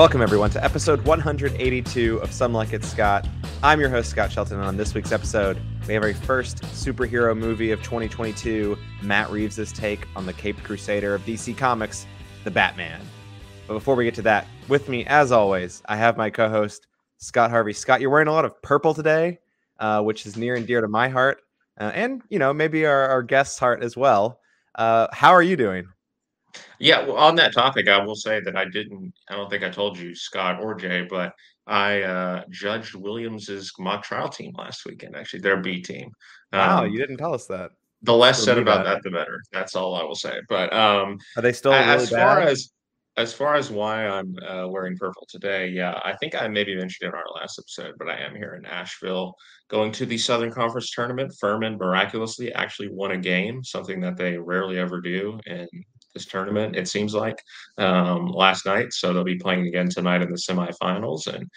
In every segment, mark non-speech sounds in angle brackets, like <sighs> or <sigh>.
Welcome, everyone, to episode 182 of Some Like It Scott. I'm your host, Scott Shelton, and on this week's episode, we have our first superhero movie of 2022, Matt Reeves' take on the Caped Crusader of DC Comics, The Batman. But before we get to that, with me, as always, I have my co host, Scott Harvey. Scott, you're wearing a lot of purple today, uh, which is near and dear to my heart, uh, and, you know, maybe our, our guest's heart as well. Uh, how are you doing? Yeah, well, on that topic, I will say that I didn't. I don't think I told you, Scott or Jay, but I uh, judged Williams's mock trial team last weekend. Actually, their B team. Wow, um, you didn't tell us that. The less said about that, the better. That's all I will say. But um, are they still really as bad? far as as far as why I'm uh, wearing purple today? Yeah, I think I maybe mentioned in our last episode, but I am here in Asheville going to the Southern Conference tournament. Furman miraculously actually won a game, something that they rarely ever do, and this tournament. It seems like um, last night, so they'll be playing again tonight in the semifinals, and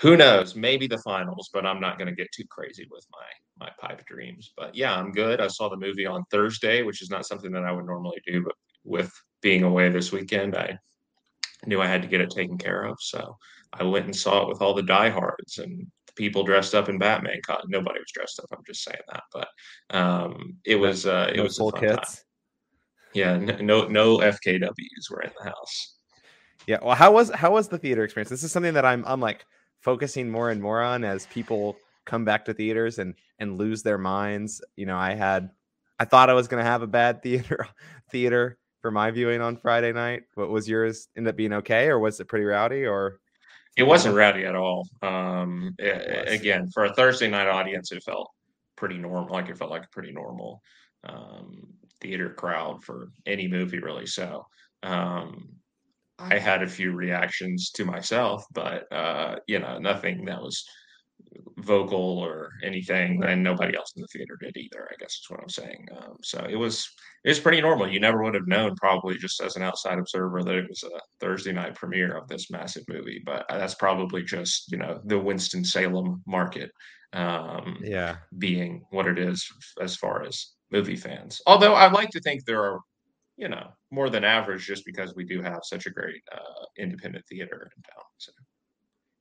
who knows, maybe the finals. But I'm not going to get too crazy with my my pipe dreams. But yeah, I'm good. I saw the movie on Thursday, which is not something that I would normally do, but with being away this weekend, I knew I had to get it taken care of, so I went and saw it with all the diehards and people dressed up in Batman. Nobody was dressed up. I'm just saying that, but um, it was uh, it no was full kits. Time. Yeah, no no FKWs were in the house. Yeah, well, how was how was the theater experience? This is something that I'm I'm like focusing more and more on as people come back to theaters and and lose their minds. You know, I had I thought I was going to have a bad <laughs> theater theater for my viewing on Friday night. What was yours? End up being okay, or was it pretty rowdy? Or it wasn't rowdy at all. Um, it, again, for a Thursday night audience, it felt pretty normal. Like it felt like a pretty normal um, theater crowd for any movie really. So um, I had a few reactions to myself, but uh, you know, nothing that was vocal or anything, and nobody else in the theater did either. I guess is what I'm saying. Um, so it was it was pretty normal. You never would have known, probably just as an outside observer, that it was a Thursday night premiere of this massive movie. But that's probably just you know the Winston Salem market, um, yeah, being what it is as far as movie fans. Although I like to think there are, you know, more than average just because we do have such a great uh, independent theater in town. So.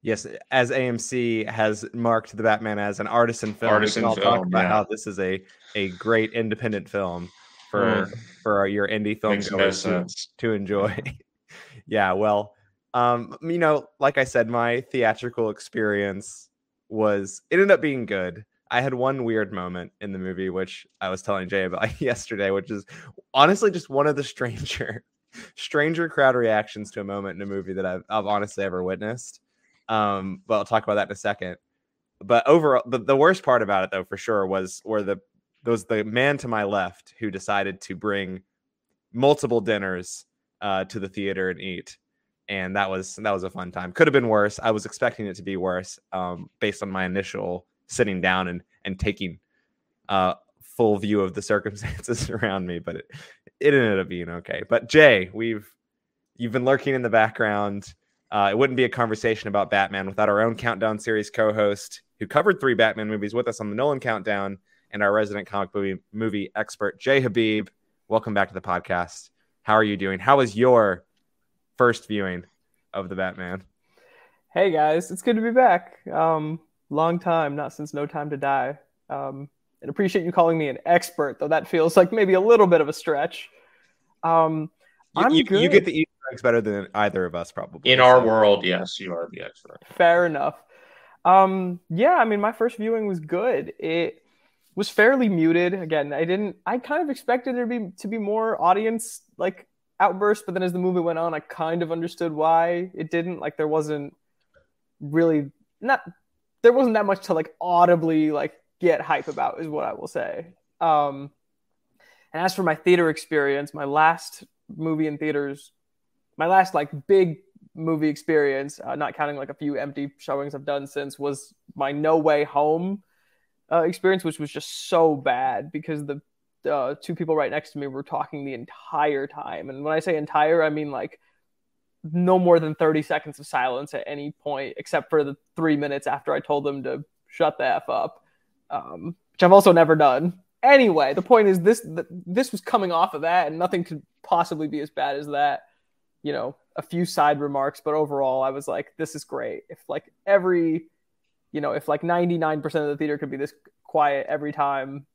Yes, as AMC has marked the Batman as an artisan film, artisan we can all film, talk about yeah. how this is a a great independent film for mm. for your indie film no to, to enjoy. <laughs> yeah, well, um, you know, like I said, my theatrical experience was it ended up being good. I had one weird moment in the movie, which I was telling Jay about <laughs> yesterday, which is honestly just one of the stranger, <laughs> stranger crowd reactions to a moment in a movie that I've, I've honestly ever witnessed. Um, but I'll talk about that in a second. But overall, the, the worst part about it, though, for sure, was where the was the man to my left who decided to bring multiple dinners uh, to the theater and eat and that was that was a fun time. Could have been worse. I was expecting it to be worse um, based on my initial sitting down and and taking uh, full view of the circumstances <laughs> around me, but it, it ended up being okay. But Jay, we've you've been lurking in the background. Uh, it wouldn't be a conversation about Batman without our own Countdown series co-host who covered three Batman movies with us on the Nolan Countdown and our resident comic movie movie expert Jay Habib. Welcome back to the podcast. How are you doing? How was your first viewing of the Batman? Hey guys, it's good to be back. Um, long time, not since No Time to Die. Um, and appreciate you calling me an expert, though that feels like maybe a little bit of a stretch. Um, I'm you, you, you get the Easter eggs better than either of us, probably. In our world, yes, you are the expert. Fair enough. Um, yeah, I mean, my first viewing was good. It was fairly muted. Again, I didn't. I kind of expected there be to be more audience like outbursts, but then as the movie went on, I kind of understood why it didn't. Like, there wasn't really not there wasn't that much to like audibly like get hype about is what I will say. Um, and as for my theater experience, my last movie in theaters, my last like big movie experience, uh, not counting like a few empty showings I've done since, was my No Way Home uh, experience, which was just so bad because the uh, two people right next to me were talking the entire time. And when I say entire, I mean like no more than 30 seconds of silence at any point, except for the three minutes after I told them to shut the F up, um, which I've also never done. Anyway, the point is this this was coming off of that, and nothing could possibly be as bad as that. you know, a few side remarks, but overall, I was like, this is great. If like every, you know, if like 99% of the theater could be this quiet every time,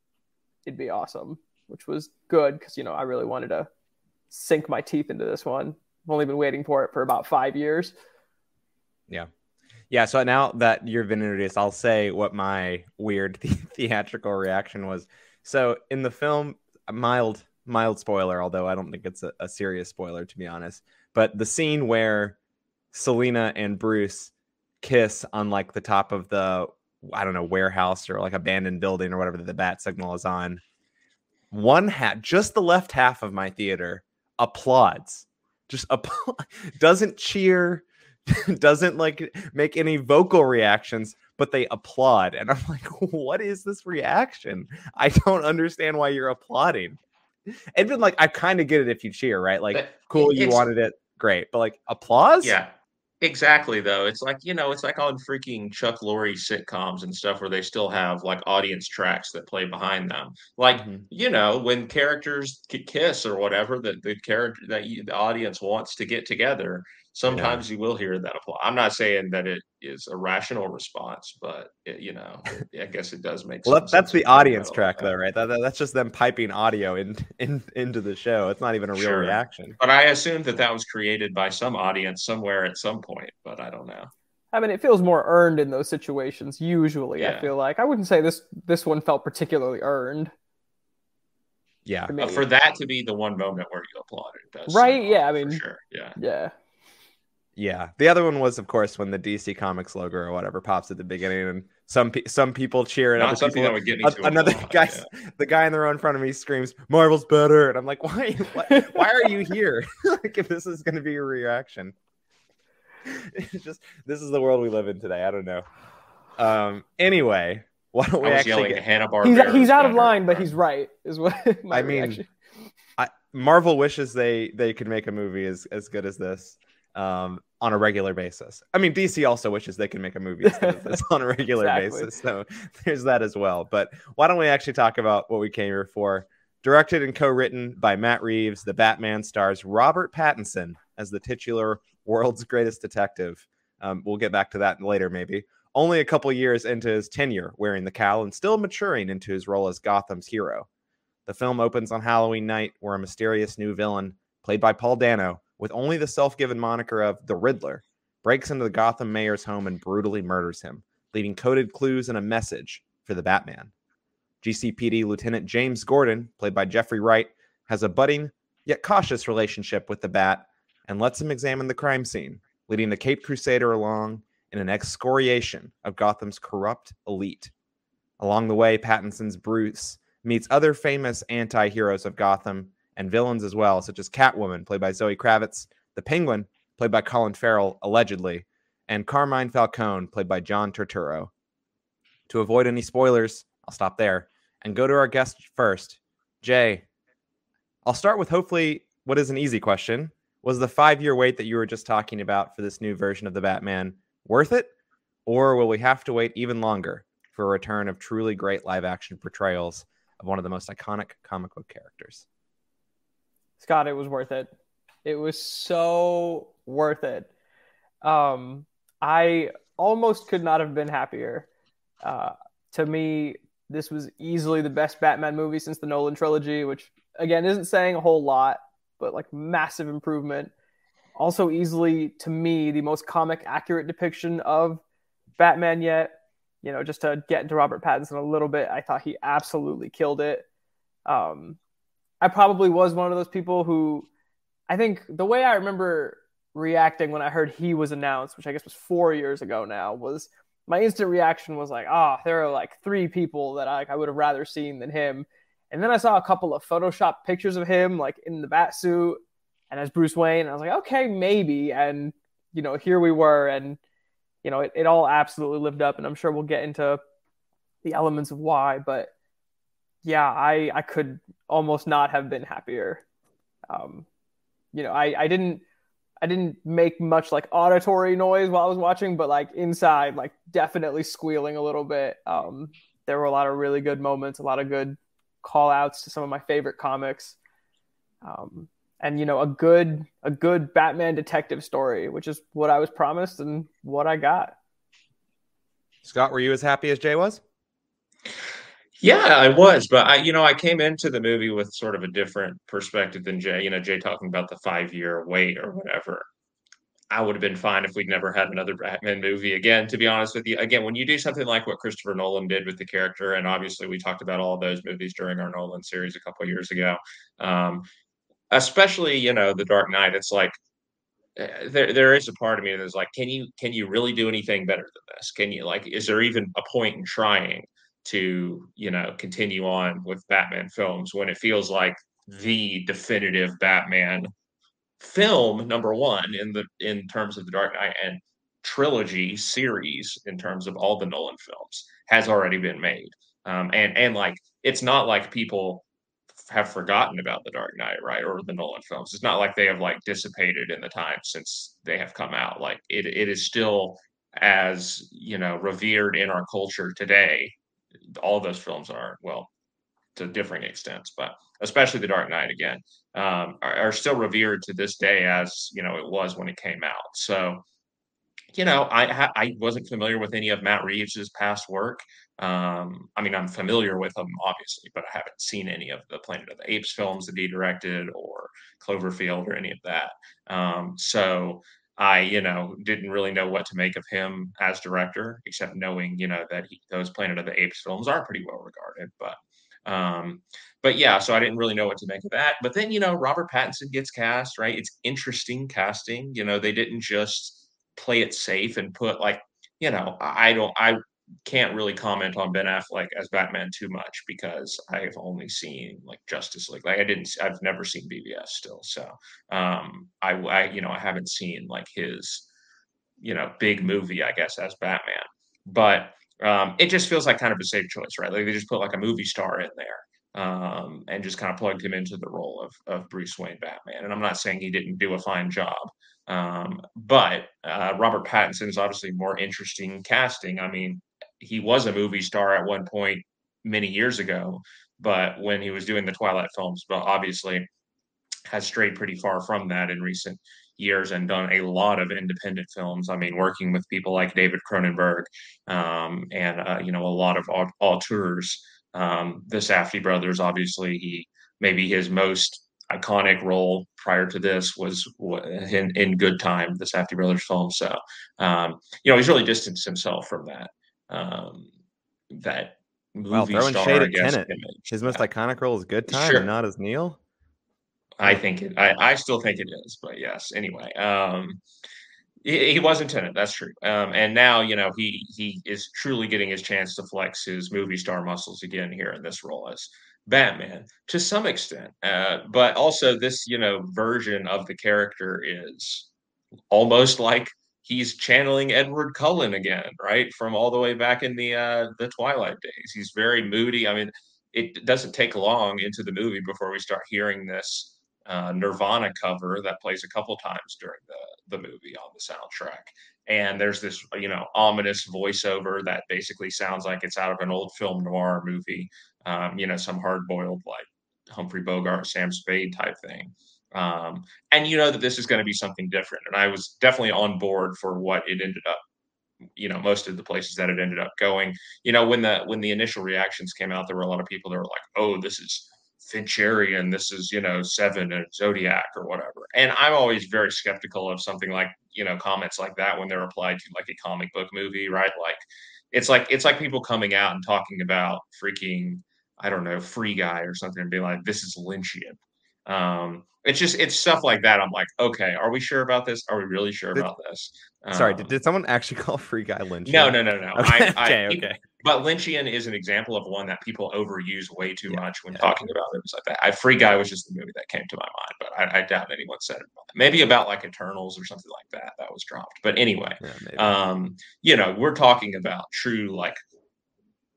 it'd be awesome, which was good because, you know, I really wanted to sink my teeth into this one. I've only been waiting for it for about five years. Yeah. Yeah. So now that you've been introduced, I'll say what my weird the- <laughs> theatrical reaction was. So in the film, mild, mild spoiler, although I don't think it's a, a serious spoiler to be honest. But the scene where Selina and Bruce kiss on like the top of the I don't know warehouse or like abandoned building or whatever the bat signal is on. One hat, just the left half of my theater applauds, just app- <laughs> doesn't cheer, <laughs> doesn't like make any vocal reactions, but they applaud. And I'm like, <laughs> what is this reaction? I don't understand why you're applauding. And been like, I kind of get it if you cheer, right? Like, But cool, you wanted it, great. But like, applause? Yeah, exactly. Though it's like you know, it's like on freaking Chuck Lorre sitcoms and stuff where they still have like audience tracks that play behind them. Like Mhm. you know, when characters kiss or whatever, that the character that you, the audience wants to get together. Sometimes you will hear that applause. I'm not saying that it is a rational response, but it, you know, it- I guess it does make. Sense. Well, some that's the when you think audience about it track, though, right? That, that- that's just them piping audio in, in into the show. It's not even a real Sure. reaction. But I assume that that was created by some audience somewhere at some point, but I don't know. I mean, it feels more earned in those situations. Usually, I feel like I wouldn't say this this one felt particularly earned. Yeah, to me. For that to be the one moment where you applauded, does Right, yeah, odd I for mean- sure, yeah. yeah, yeah. The other one was, of course, when the DC Comics logo or whatever pops at the beginning, and some pe- some people cheer and Not other something people. that would get me a- another applaud, guy, yeah. the guy in the row in front of me screams, "Marvel's better," and I'm like, "Why? Why, why are you here? <laughs> like, if this is going to be your reaction." It's <laughs> just this is the world we live in today. I don't know. Um. Anyway, why don't we I was actually yelling get at Hanna Barbera. he's he's out of line, but he's right. Is what <laughs> my I mean, reaction. I, Marvel wishes they they could make a movie as, as good as this um, on a regular basis. I mean, DC also wishes they could make a movie as good as this on a regular Exactly. basis. So <laughs> there's that as well. But why don't we actually talk about what we came here for? Directed and co-written by Matt Reeves, the Batman stars Robert Pattinson as the titular world's greatest detective. Um, we'll get back to that later, maybe. Only a couple years into his tenure wearing the cowl and still maturing into his role as Gotham's hero. The film opens on Halloween night, where a mysterious new villain, played by Paul Dano, with only the self given moniker of the Riddler, breaks into the Gotham mayor's home and brutally murders him, leaving coded clues and a message for the Batman. GCPD Lieutenant James Gordon, played by Jeffrey Wright, has a budding yet cautious relationship with the Bat and lets him examine the crime scene, leading the Cape Crusader along in an excoriation of Gotham's corrupt elite. Along the way, Pattinson's Bruce meets other famous anti heroes of Gotham and villains as well, such as Catwoman, played by Zoe Kravitz, the Penguin, played by Colin Farrell, allegedly, and Carmine Falcone, played by John Turturro. To avoid any spoilers, I'll stop there and go to our guest first. Jay, I'll start with hopefully what is an easy question. Was the five year wait that you were just talking about for this new version of the Batman worth it? Or will we have to wait even longer for a return of truly great live action portrayals of one of the most iconic comic book characters? Scott, it was worth it. It was so worth it. Um, I almost could not have been happier. Uh, to me, this was easily the best Batman movie since the Nolan trilogy, which again isn't saying a whole lot, but like massive improvement. Also, easily to me, the most comic accurate depiction of Batman yet. You know, just to get into Robert Pattinson a little bit, I thought he absolutely killed it. Um, I probably was one of those people who I think the way I remember reacting when I heard he was announced, which I guess was four years ago now, was my instant reaction was like, ah, oh, there are like three people that I, I would have rather seen than him. And then I saw a couple of Photoshop pictures of him like in the bat suit and as Bruce Wayne. And I was like, okay, maybe. And, you know, here we were. And, you know, it, it all absolutely lived up. And I'm sure we'll get into the elements of why. But yeah, I, I could almost not have been happier. Um, you know, I, I didn't I didn't make much like auditory noise while I was watching, but like inside, like definitely squealing a little bit. Um, there were a lot of really good moments, a lot of good call outs to some of my favorite comics. Um, and you know a good a good Batman detective story, which is what I was promised and what I got. Scott, were you as happy as Jay was? Yeah, I was, but I, you know, I came into the movie with sort of a different perspective than Jay. You know, Jay talking about the five year wait or whatever. I would have been fine if we'd never had another Batman movie again. To be honest with you, again, when you do something like what Christopher Nolan did with the character, and obviously we talked about all those movies during our Nolan series a couple years ago, um, especially you know the Dark Knight. It's like eh, there there is a part of me that's like, can you can you really do anything better than this? Can you like, is there even a point in trying to you know continue on with Batman films when it feels like the definitive Batman film number one in the in terms of the Dark Knight and trilogy series in terms of all the Nolan films has already been made. Um, and and like it's not like people have forgotten about the Dark Knight, right, or the Nolan films. It's not like they have like dissipated in the time since they have come out. Like it it is still as you know revered in our culture today. All those films are well to differing extents, but especially the Dark Knight again um, are, are, still revered to this day as you know it was when it came out. So, you know, I I wasn't familiar with any of Matt Reeves's past work. Um, I mean, I'm familiar with him obviously, but I haven't seen any of the Planet of the Apes films that he directed or Cloverfield or any of that. Um, so. I, you know, didn't really know what to make of him as director, except knowing, you know, that he, those Planet of the Apes films are pretty well regarded. But um, but yeah, so I didn't really know what to make of that. But then, you know, Robert Pattinson gets cast, right? It's interesting casting. You know, they didn't just play it safe and put like, you know, I don't, I can't really comment on Ben Affleck as Batman too much because I've only seen like Justice League. Like I didn't, I've never seen BVS still. So um, I, I, you know, I haven't seen like his, you know, big movie, I guess, as Batman. But um, it just feels like kind of a safe choice, right? Like they just put like a movie star in there um, and just kind of plugged him into the role of, of Bruce Wayne Batman. And I'm not saying he didn't do a fine job, um, but uh, Robert Pattinson is obviously more interesting casting. I mean, he was a movie star at one point many years ago, but when he was doing the Twilight films, but obviously has strayed pretty far from that in recent years and done a lot of independent films. I mean, working with people like David Cronenberg um, and uh, you know a lot of auteurs. Um, the Safdie brothers, obviously, he maybe his most iconic role prior to this was in, in Good Time, the Safdie brothers film. So, um, you know, he's really distanced himself from that. Um, that movie well, throwing star, shade at Tenet. His most iconic role is Good Time, sure. and not as Neil. I think it. I, I still think it is, but yes. Anyway, um, he, he was intended. That's true. Um, and now you know he he is truly getting his chance to flex his movie star muscles again here in this role as Batman to some extent. Uh, but also this you know version of the character is almost like he's channeling Edward Cullen again, right? From all the way back in the uh, the Twilight days. He's very moody. I mean, it doesn't take long into the movie before we start hearing this uh, Nirvana cover that plays a couple times during the the movie on the soundtrack. And there's this you know ominous voiceover that basically sounds like it's out of an old film noir movie. Um, you know, some hard boiled like Humphrey Bogart, Sam Spade type thing. Um, and you know that this is going to be something different. And I was definitely on board for what it ended up you know most of the places that it ended up going you know when the when the initial reactions came out there were a lot of people that were like oh this is Fincherian, this is, you know, Seven and Zodiac or whatever. And I'm always very skeptical of something like, you know, comments like that when they're applied to like a comic book movie, right? Like it's like it's like people coming out and talking about freaking, I don't know, free guy or something and being like, this is Lynchian. Um, it's just it's stuff like that. I'm like, okay, are we sure about this? Are we really sure did, about this? Um, sorry, did, um did someone actually <laughs> call Free Guy Lynch? No, no, no, no. Okay, I, okay, okay. But Lynchian is an example of one that people overuse way too yeah, much when yeah. talking about it. like that. I, Free Guy was just the movie that came to my mind, but I, I doubt anyone said it. Maybe about like Eternals or something like that that was dropped. But anyway, yeah, um, you know, we're talking about true like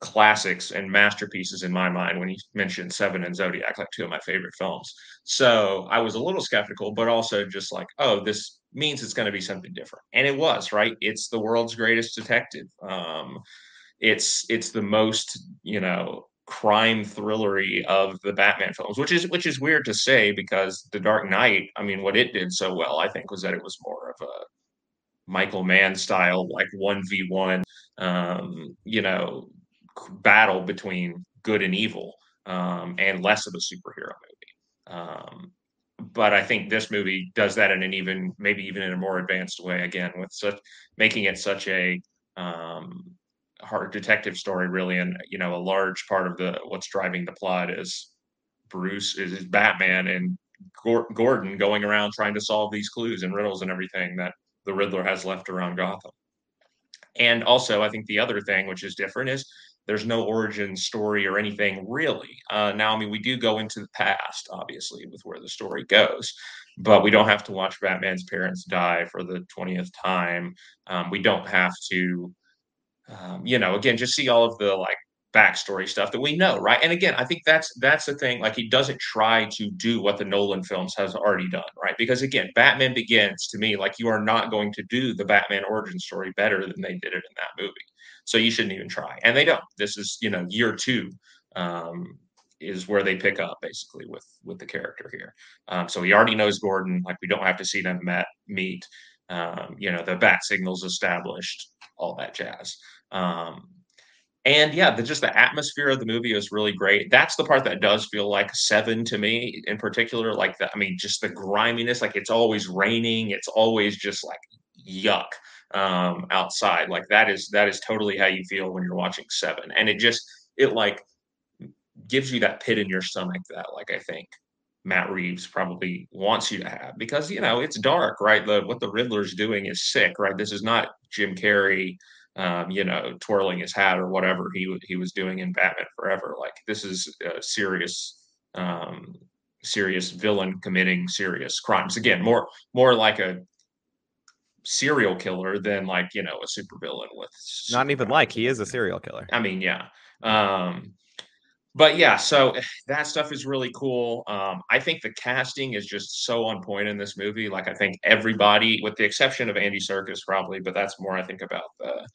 classics and masterpieces in my mind when he mentioned Seven and Zodiac, like two of my favorite films. So I was a little skeptical, but also just like, oh, this means it's going to be something different. And it was, right? It's the world's greatest detective. Um, it's it's the most, you know, crime thrillery of the Batman films, which is which is weird to say because The Dark Knight, I mean, what it did so well, I think, was that it was more of a Michael Mann style, like one v one, um, you know, battle between good and evil, um, and less of a superhero movie. Um, but I think this movie does that in an even, maybe even in a more advanced way. Again, with such making it such a um, hard detective story, really, and you know, a large part of the what's driving the plot is Bruce is, Batman and Gordon going around trying to solve these clues and riddles and everything that the Riddler has left around Gotham. And also, I think the other thing which is different is there's no origin story or anything really. Uh, now, I mean, we do go into the past, obviously, with where the story goes, but we don't have to watch Batman's parents die for the 20th time. Um, we don't have to, um, you know, again, just see all of the like backstory stuff that we know, right? And again, I think that's that's the thing. Like he doesn't try to do what the Nolan films has already done, right? Because again, Batman Begins to me, like you are not going to do the Batman origin story better than they did it in that movie. So you shouldn't even try. And they don't. This is, you know, year two um, is where they pick up basically with with the character here. Um, so he already knows Gordon. Like we don't have to see them met meet. Um, you know, the bat signals established, all that jazz. Um, and yeah, the, just the atmosphere of the movie is really great. That's the part that does feel like Seven to me, in particular. Like the, I mean, just the griminess. Like it's always raining. It's always just like yuck um, outside. Like that is that is totally how you feel when you're watching Seven, and it just it like gives you that pit in your stomach that like I think Matt Reeves probably wants you to have because you know it's dark, right? The what the Riddler's doing is sick, right? This is not Jim Carrey um, you know, twirling his hat or whatever he he was doing in Batman Forever. Like this is a serious, um, serious villain committing serious crimes. Again, more more like a serial killer than like you know a supervillain with. Not even like he is a serial killer. I mean, yeah. Um, but yeah, so that stuff is really cool. Um, I think the casting is just so on point in this movie. Like, I think everybody, with the exception of Andy Serkis, probably, but that's more I think about the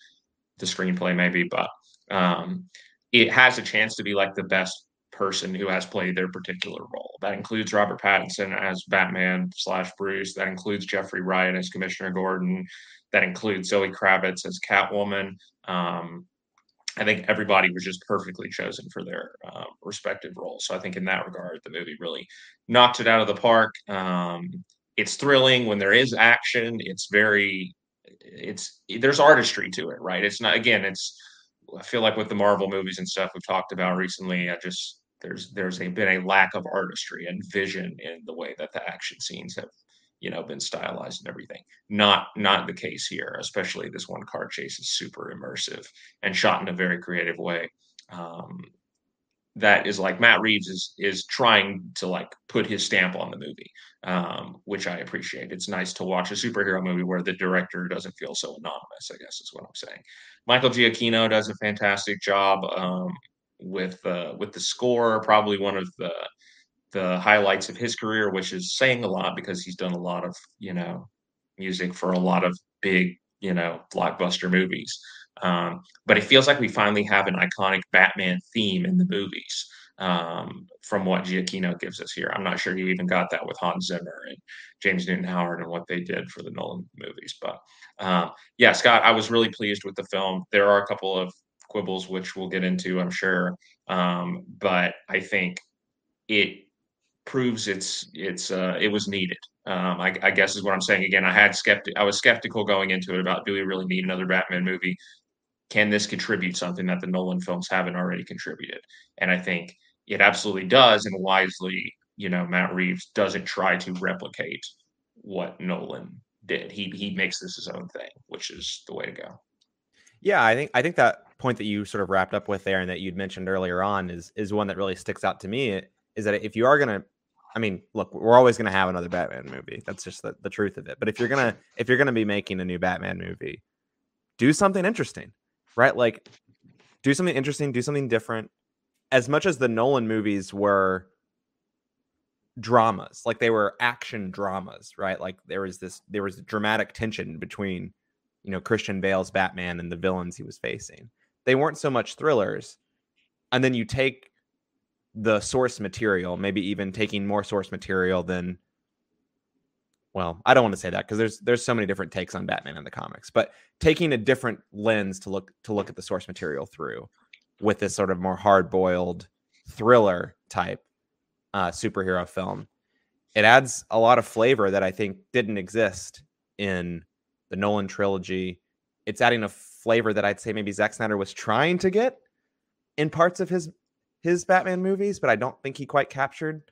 the screenplay, maybe. But um, it has a chance to be like the best person who has played their particular role. That includes Robert Pattinson as Batman slash Bruce. That includes Jeffrey Wright as Commissioner Gordon. That includes Zoe Kravitz as Catwoman. Um, I think everybody was just perfectly chosen for their uh, respective roles. So I think in that regard, the movie really knocked it out of the park. Um, it's thrilling when there is action. It's very, it's there's artistry to it, right? It's not again. It's I feel like with the Marvel movies and stuff we've talked about recently, I just there's there's a, been a lack of artistry and vision in the way that the action scenes have you know been stylized and everything. Not not the case here especially this one car chase is super immersive and shot in a very creative way. Um, that is like matt reeves is is trying to like put his stamp on the movie um, which i appreciate. It's nice to watch a superhero movie where the director doesn't feel so anonymous i guess is what i'm saying. Michael giacchino does a fantastic job um, with uh, with the score probably one of the the highlights of his career, which is saying a lot because he's done a lot of, you know, music for a lot of big, you know, blockbuster movies. Um, but it feels like we finally have an iconic Batman theme in the movies um, from what Giacchino gives us here. I'm not sure you even got that with Hans Zimmer and James Newton Howard and what they did for the Nolan movies. But uh, yeah, Scott, I was really pleased with the film. There are a couple of quibbles, which we'll get into, I'm sure. Um, but I think it proves it's it's uh, it was needed. Um, I, I, guess is what I'm saying. Again, I had skeptic. I was skeptical going into it about do we really need another Batman movie? Can this contribute something that the Nolan films haven't already contributed? And I think it absolutely does. And wisely, you know, Matt Reeves doesn't try to replicate what Nolan did. He he makes this his own thing, which is the way to go. Yeah, I think I think that point that you sort of wrapped up with there and that you'd mentioned earlier on is is one that really sticks out to me. Is that if you are going to I mean, look, we're always going to have another Batman movie. That's just the, the truth of it. But if you're gonna if you're gonna be making a new Batman movie, do something interesting, right? Like, do something interesting, do something different. As much as the Nolan movies were dramas, like they were action dramas, right? Like there was this there was dramatic tension between, you know, Christian Bale's Batman and the villains he was facing. They weren't so much thrillers. and then you take the source material, maybe even taking more source material than well, I don't want to say that because there's there's so many different takes on Batman in the comics, but taking a different lens to look to look at the source material through with this sort of more hard-boiled thriller type uh, superhero film, it adds a lot of flavor that I think didn't exist in the Nolan trilogy. It's adding a flavor that I'd say maybe Zack Snyder was trying to get in parts of his his Batman movies, but I don't think he quite captured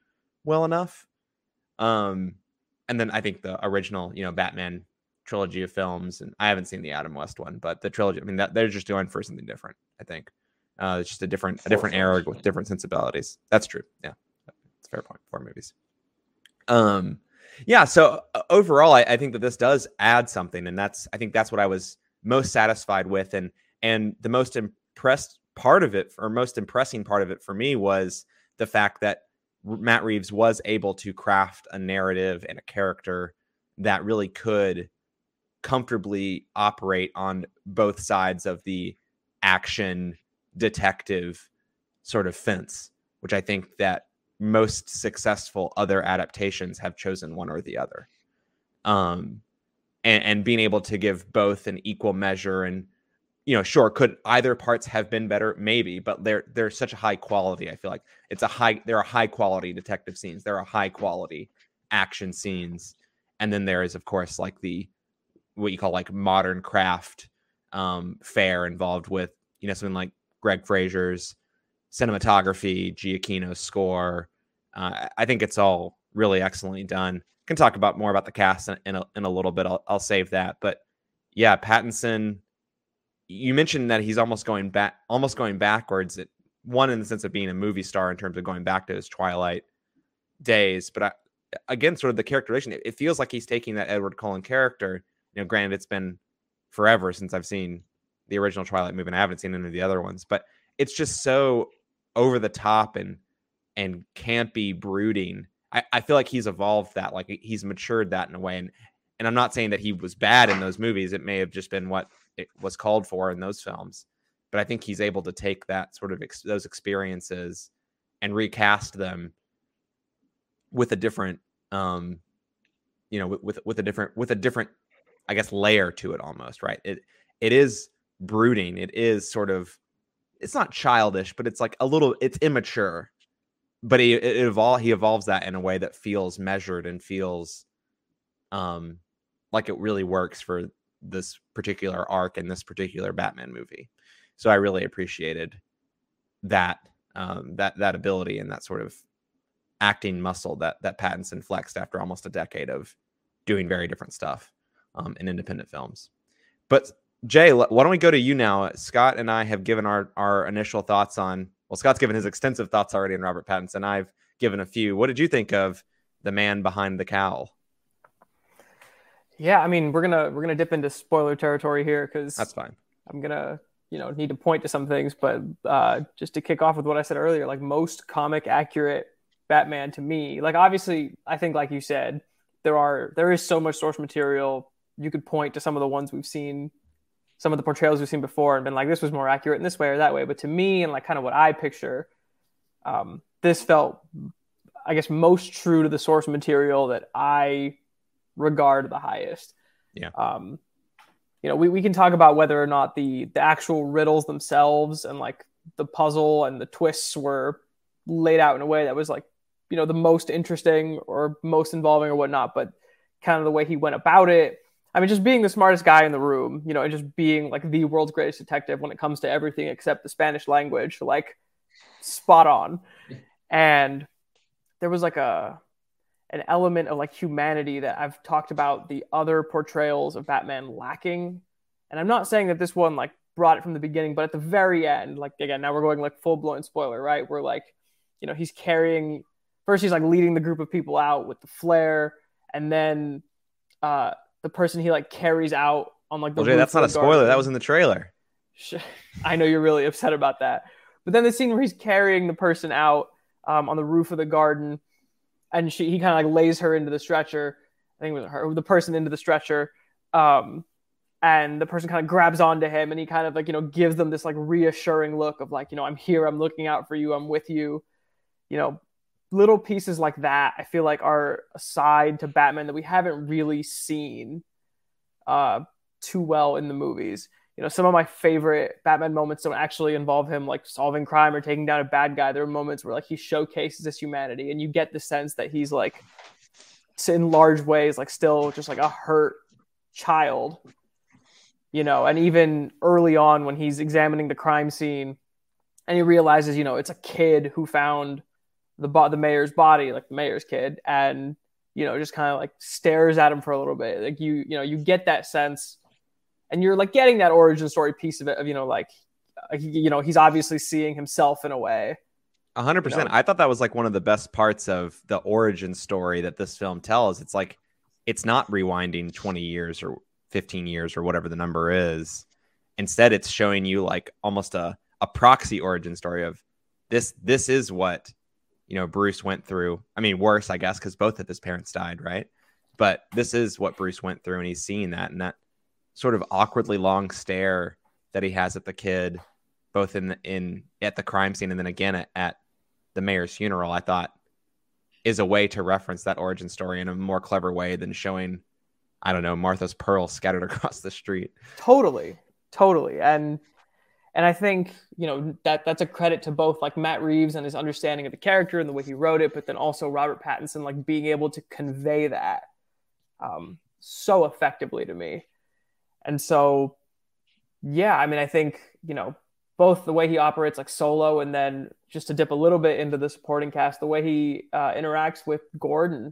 well enough. Um, and then I think the original, you know, Batman trilogy of films, and I haven't seen the Adam West one, but the trilogy, I mean, that they're just doing for something different. I think uh, it's just a different, a different era with different sensibilities. That's true. Yeah, it's a fair point. Four movies. Um, yeah. So uh, overall, I, I think that this does add something, and that's I think that's what I was most satisfied with, and and the most impressed part of it, or most impressing part of it for me was the fact that Matt Reeves was able to craft a narrative and a character that really could comfortably operate on both sides of the action detective sort of fence, which I think that most successful other adaptations have chosen one or the other. Um, and, and being able to give both an equal measure and you know, sure, could either parts have been better? Maybe, but they're they're such a high quality. I feel like it's a high. There are high quality detective scenes. There are high quality action scenes, and then there is, of course, like the what you call like modern craft um, involved with you know something like Greig Fraser's cinematography, Giacchino's score. Uh, I think it's all really excellently done. Can talk about more about the cast in, in, a, in a little bit. I'll, I'll save that, but yeah, Pattinson you mentioned that he's almost going back, almost going backwards. At one in the sense of being a movie star in terms of going back to his Twilight days, but I, again, sort of the characterization. It, it feels like he's taking that Edward Cullen character. You know, granted, it's been forever since I've seen the original Twilight movie, and I haven't seen any of the other ones, but it's just so over the top and and campy, brooding. I, I feel like he's evolved that, like he's matured that in a way, and and I'm not saying that he was bad in those movies. It may have just been what it was called for in those films. But I think he's able to take that sort of ex- those experiences and recast them with a different, um, you know, with, with with a different with a different, I guess, layer to it almost. Right? It it is brooding. It is sort of, it's not childish, but it's like a little, it's immature. But he it he evolves that in a way that feels measured and feels, um, like it really works for this particular arc in this particular Batman movie. So I really appreciated that um, that that ability and that sort of acting muscle that that Pattinson flexed after almost a decade of doing very different stuff um, in independent films. But Jay, why don't we go to you now? Scott and I have given our our initial thoughts on. Well, Scott's given his extensive thoughts already on Robert Pattinson. I've given a few. What did you think of the man behind the cowl? Yeah, I mean, we're gonna we're gonna dip into spoiler territory here because that's fine. I'm gonna you know need to point to some things, but uh, just to kick off with what I said earlier, like most comic accurate Batman to me, like obviously, I think like you said, there are there is so much source material. You could point to some of the ones we've seen, some of the portrayals we've seen before, and been like, this was more accurate in this way or that way. But to me, and like kind of what I picture, um, this felt, I guess, most true to the source material that I regard the highest. Yeah. Um, you know, we, we can talk about whether or not the the actual riddles themselves and like the puzzle and the twists were laid out in a way that was like, you know, the most interesting or most involving or whatnot, but kind of the way he went about it. I mean, just being the smartest guy in the room, you know, and just being like the world's greatest detective when it comes to everything except the Spanish language, like spot on. And there was like a an element of like humanity that I've talked about the other portrayals of Batman lacking. And I'm not saying that this one like brought it from the beginning, but at the very end, like again, now we're going like full blown spoiler, right? We're like, you know, he's carrying first he's like leading the group of people out with the flare, and then uh the person he like carries out on like the well, Jay, that's not a spoiler. Garden. That was in the trailer. I know you're really upset about that. But then the scene where he's carrying the person out um, on the roof of the garden and she he kind of like lays her into the stretcher. I think it was her, the person into the stretcher. Um, and the person kind of grabs onto him and he kind of like you know gives them this like reassuring look of like you know i'm here i'm looking out for you i'm with you you know little pieces like that i feel like are a side to batman that we haven't really seen uh too well in the movies. You know some of my favorite batman moments don't actually involve him like solving crime or taking down a bad guy. There are moments where like he showcases his humanity and you get the sense that he's like in large ways like still just like a hurt child you know, and even early on when he's examining the crime scene and he realizes, you know, it's a kid who found the bo- the mayor's body, like the mayor's kid, and you know, just kind of like stares at him for a little bit. Like you, you know, you get that sense, and you're like getting that origin story piece of it. Of you know, like, you know, he's obviously seeing himself in a way. A hundred percent. I thought that was like one of the best parts of the origin story that this film tells. It's like it's not rewinding 20 years or 15 years or whatever the number is. Instead, it's showing you like almost a, a proxy origin story of this. This is what, you know, Bruce went through. I mean, worse, I guess, because both of his parents died, right? But this is what Bruce went through, and he's seeing that and that sort of awkwardly long stare that he has at the kid, both in the, in at the crime scene and then again at, at the mayor's funeral. I thought is a way to reference that origin story in a more clever way than showing I don't know, Martha's pearl scattered <laughs> across the street. Totally. Totally. And and I think, you know, that that's a credit to both like Matt Reeves and his understanding of the character and the way he wrote it, but then also Robert Pattinson like being able to convey that um, so effectively to me. And so yeah, I mean, I think, you know, both the way he operates like solo and then just to dip a little bit into the supporting cast, the way he uh, interacts with Gordon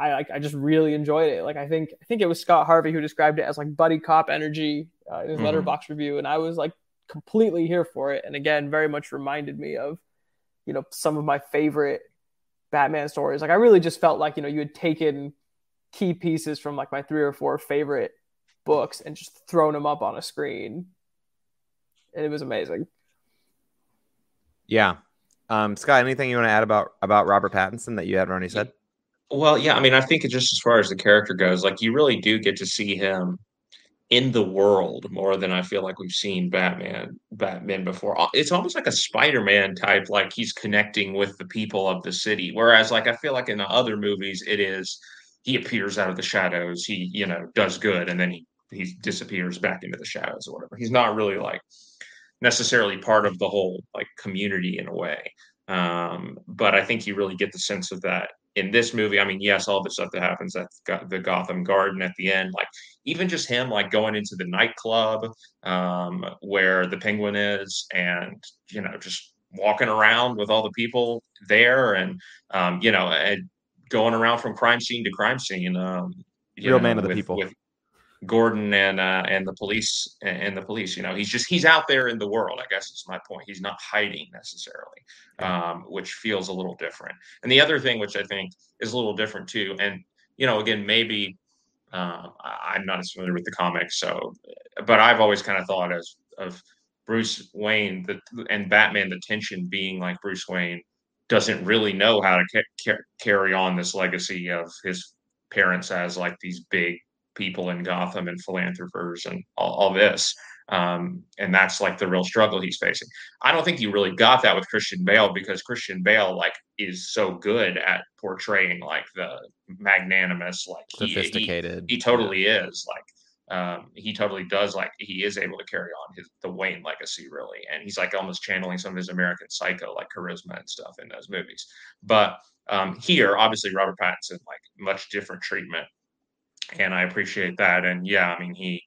I like I just really enjoyed it. Like I think I think it was Scott Harvey who described it as like buddy cop energy uh, in his mm-hmm. Letterboxd review, and I was like completely here for it. And again, very much reminded me of you know some of my favorite Batman stories. Like I really just felt like you know you had taken key pieces from like my three or four favorite books and just thrown them up on a screen, and it was amazing. Yeah, um, Scott, anything you want to add about about Robert Pattinson that you hadn't already said? Well, yeah, I mean, I think just as far as the character goes, like you really do get to see him in the world more than I feel like we've seen Batman Batman before. It's almost like a Spider-Man type, like he's connecting with the people of the city. Whereas, like I feel like in the other movies, it is he appears out of the shadows, he you know does good, and then he he disappears back into the shadows or whatever. He's not really like necessarily part of the whole like community in a way. Um, but I think you really get the sense of that in this movie, I mean, yes, all the stuff that happens at the Gotham Garden at the end, like even just him like going into the nightclub um, where the Penguin is, and you know, just walking around with all the people there, and um, you know, and going around from crime scene to crime scene. Um, Real know, man of the with, people. With, Gordon and uh, and the police and the police. You know, he's just he's out there in the world. I guess is my point. He's not hiding necessarily, um, which feels a little different. And the other thing, which I think is a little different too, and you know, again, maybe um, I'm not as familiar with the comics, so but I've always kind of thought as of Bruce Wayne the, and Batman, the tension being like Bruce Wayne doesn't really know how to ca- carry on this legacy of his parents as like these big people in Gotham and philanthropers and all, all this. Um, and that's like the real struggle he's facing. I don't think you really got that with Christian Bale because Christian Bale like is so good at portraying like the magnanimous, like sophisticated. He, he, he totally yeah. is like um, he totally does like he is able to carry on his the Wayne legacy really, and he's like almost channeling some of his American Psycho like charisma and stuff in those movies. But um, here, obviously, Robert Pattinson like much different treatment and I appreciate that. And yeah, I mean, he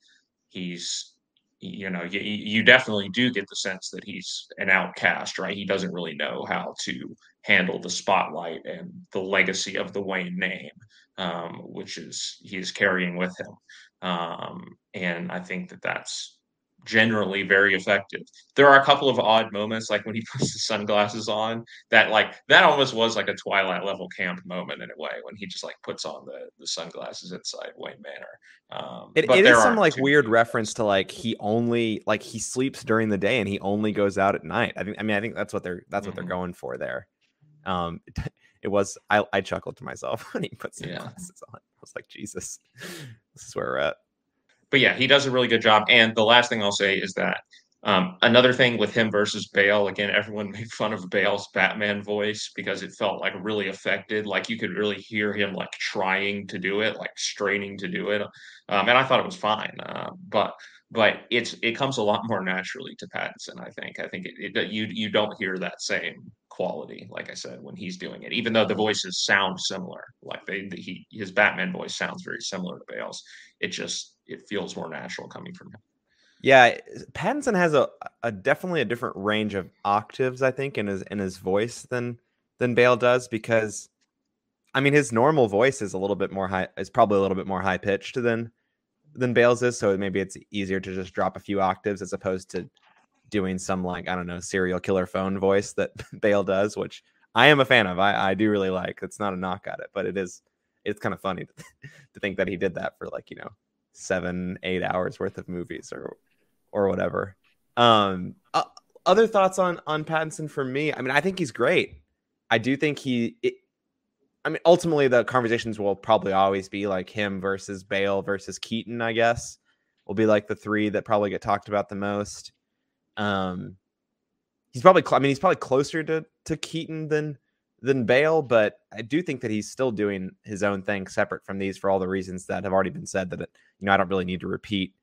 he's you know you, you definitely do get the sense that he's an outcast, right? He doesn't really know how to handle the spotlight and the legacy of the Wayne name, um, which is he is carrying with him. Um, and I think that that's generally very effective. There are a couple of odd moments, like when he <laughs> puts the sunglasses on, that like that almost was like a Twilight level camp moment in a way when he just like puts on the the sunglasses inside Wayne Manor. Um, it, it is some like weird reference to like he only like he sleeps during the day and he only goes out at night. I think I mean I think that's what they're that's what mm-hmm. they're going for there. Um, <laughs> it, was I I chuckled to myself <laughs> when he puts the yeah. glasses on. I was like Jesus, this is where we're at but yeah, he does a really good job. And the last thing I'll say is that um, another thing with him versus Bale, again, everyone <laughs> made fun of Bale's Batman voice because it felt like really affected. Like you could really hear him like trying to do it, like straining to do it. Um, and I thought it was fine. Uh, but but it's it comes a lot more naturally to Pattinson. I think. I think it, it, you you don't hear that same quality, like I said, when he's doing it. Even though the voices sound similar, like they he his Batman voice sounds very similar to Bale's. It just it feels more natural coming from him. Yeah, Pattinson has a, a definitely a different range of octaves, I think, in his in his voice than than Bale does because I mean his normal voice is a little bit more high is probably a little bit more high pitched than than Bale's is, so maybe it's easier to just drop a few octaves as opposed to doing some like I don't know serial killer phone voice that <laughs> Bale does, which I am a fan of. I, I do really like. It's not a knock at it, but it is it's kind of funny to, <laughs> to think that he did that for like you know seven eight hours worth of movies or or whatever. Um, uh, other thoughts on on Pattinson for me? I mean, I think he's great. I do think he. It, I mean, ultimately, the conversations will probably always be like him versus Bale versus Keaton. I guess will be like the three that probably get talked about the most. Um, he's probably. I mean, he's probably closer to to Keaton than than Bale, but I do think that he's still doing his own thing separate from these for all the reasons that have already been said. That it, you know, I don't really need to repeat.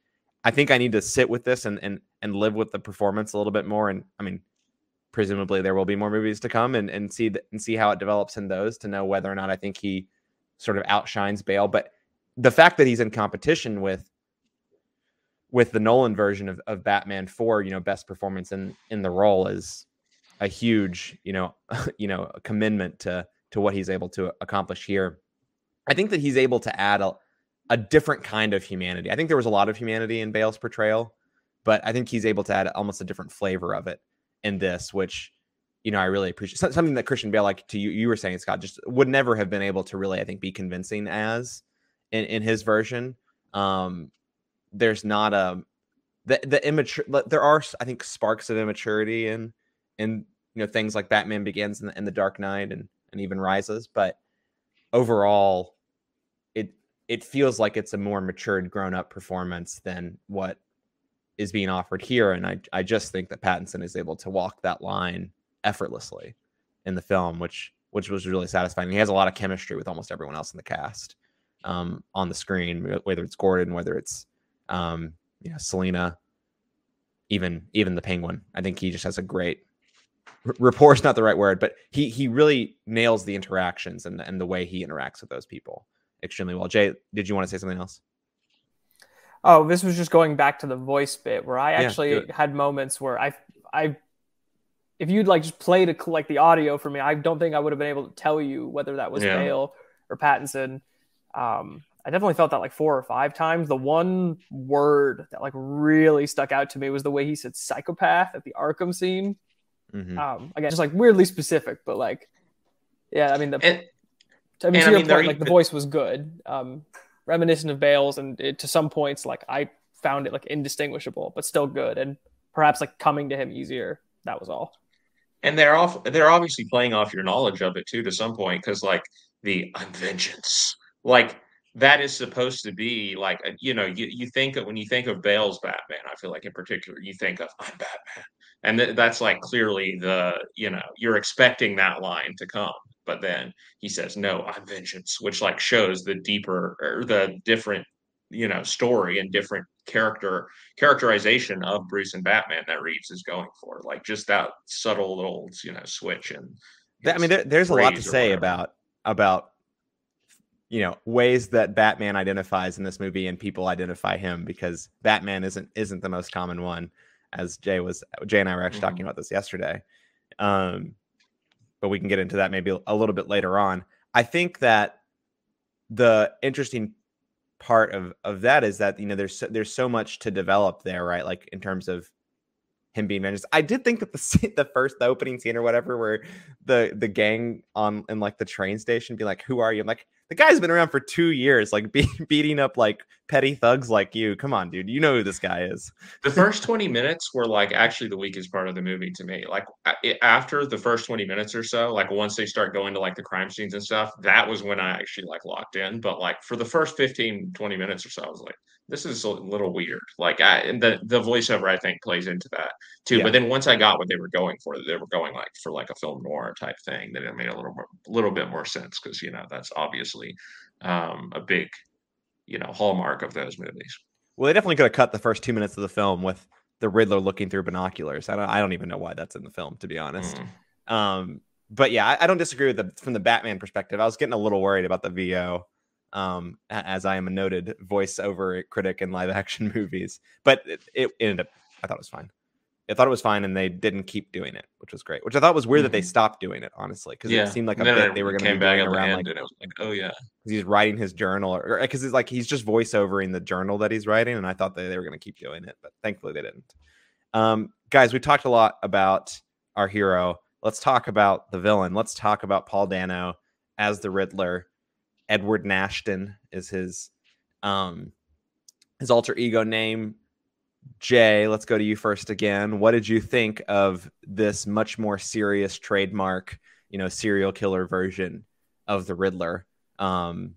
I think I need to sit with this and and and live with the performance a little bit more. And I mean, presumably there will be more movies to come and and see the, and see how it develops in those to know whether or not I think he sort of outshines Bale. But the fact that he's in competition with with the Nolan version of, of Batman for you know best performance in in the role is a huge you know <laughs> you know commitment to to what he's able to accomplish here. I think that he's able to add a a different kind of humanity. I think there was a lot of humanity in Bale's portrayal, but I think he's able to add almost a different flavor of it in this, which you know I really appreciate. Something that Christian Bale, like to you, you were saying, Scott, just would never have been able to really, I think, be convincing as in in his version. Um, there's not a the the immature. There are, I think, sparks of immaturity in in you know things like Batman Begins and, and the Dark Knight and and even Rises, but overall it feels like it's a more matured, grown up performance than what is being offered here. And I, I just think that Pattinson is able to walk that line effortlessly in the film, which which was really satisfying. He has a lot of chemistry with almost everyone else in the cast um, on the screen, whether it's Gordon, whether it's um, you know Selina, even even the Penguin. I think he just has a great rapport is not the right word, but he he really nails the interactions and and the way he interacts with those people extremely well. Jay, did you want to say something else? Oh, this was just going back to the voice bit where I actually yeah, had moments where I, I, if you'd like just play to like the audio for me, I don't think I would have been able to tell you whether that was yeah. Bale or Pattinson. Um, I definitely felt that like four or five times. The one word that like really stuck out to me was the way he said psychopath at the Arkham scene. Mm-hmm. Um, again, just like weirdly specific, but like, yeah, I mean the. And- I mean, and, to I your mean, point, like the voice was good, um, reminiscent of Bale's, and it, to some points, like I found it like indistinguishable, but still good, and perhaps like coming to him easier. That was all. And they're off. They're obviously playing off your knowledge of it too, to some point, because like the I'm vengeance, like that is supposed to be like you know you, you think of when you think of Bale's Batman, I feel like in particular you think of I'm Batman, and th- that's like clearly the you know you're expecting that line to come but then he says no i'm vengeance which like shows the deeper or the different you know story and different character characterization of bruce and batman that reeves is going for like just that subtle little you know switch and i mean there, there's a lot to say about about you know ways that batman identifies in this movie and people identify him because batman isn't isn't the most common one as jay was jay and i were actually mm-hmm. talking about this yesterday um but we can get into that maybe a little bit later on. I think that the interesting part of of that is that you know there's so, there's so much to develop there, right? Like in terms of him being managed. I did think that the scene, <laughs> the first the opening scene or whatever, where the the gang on in like the train station be like, "Who are you?" I'm like, the guy's been around for two years, like be, <laughs> beating up like petty thugs like you. Come on, dude. You know who this guy is. the first 20 minutes were like actually the weakest part of the movie to me. Like after the first 20 minutes or so, like once they start going to like the crime scenes and stuff, that was when I actually like locked in. But like for the first 15, 20 minutes or so, I was like, this is a little weird. Like I, and the the voiceover I think plays into that too. Yeah. But then once I got what they were going for, they were going like for like a film noir type thing. Then it made a little more, little bit more sense because you know that's obviously um, a big you know hallmark of those movies. Well, they definitely could have cut the first two minutes of the film with the Riddler looking through binoculars. I don't, I don't even know why that's in the film, to be honest. Mm. Um, but yeah, I, I, don't disagree with the from the Batman perspective. I was getting a little worried about the VO, um, as I am a noted voiceover critic in live action <laughs> movies. But it, it ended up, I thought it was fine. I thought it was fine, and they didn't keep doing it, which was great. Which I thought was weird mm-hmm. that they mm-hmm. stopped doing it, honestly, because yeah. it seemed like a bit they were going to be back around. Like, and it was like, oh yeah, he's writing his journal, or because it's like he's just voiceovering the journal that he's writing, and I thought that they were going to keep doing it, but thankfully they didn't. Um, guys, we talked a lot about our hero. Let's talk about the villain. Let's talk about Paul Dano as the Riddler. Edward Nashton is his um his alter ego name. Jay, let's go to you first again. What did you think of this much more serious trademark, you know, serial killer version of the Riddler? Um,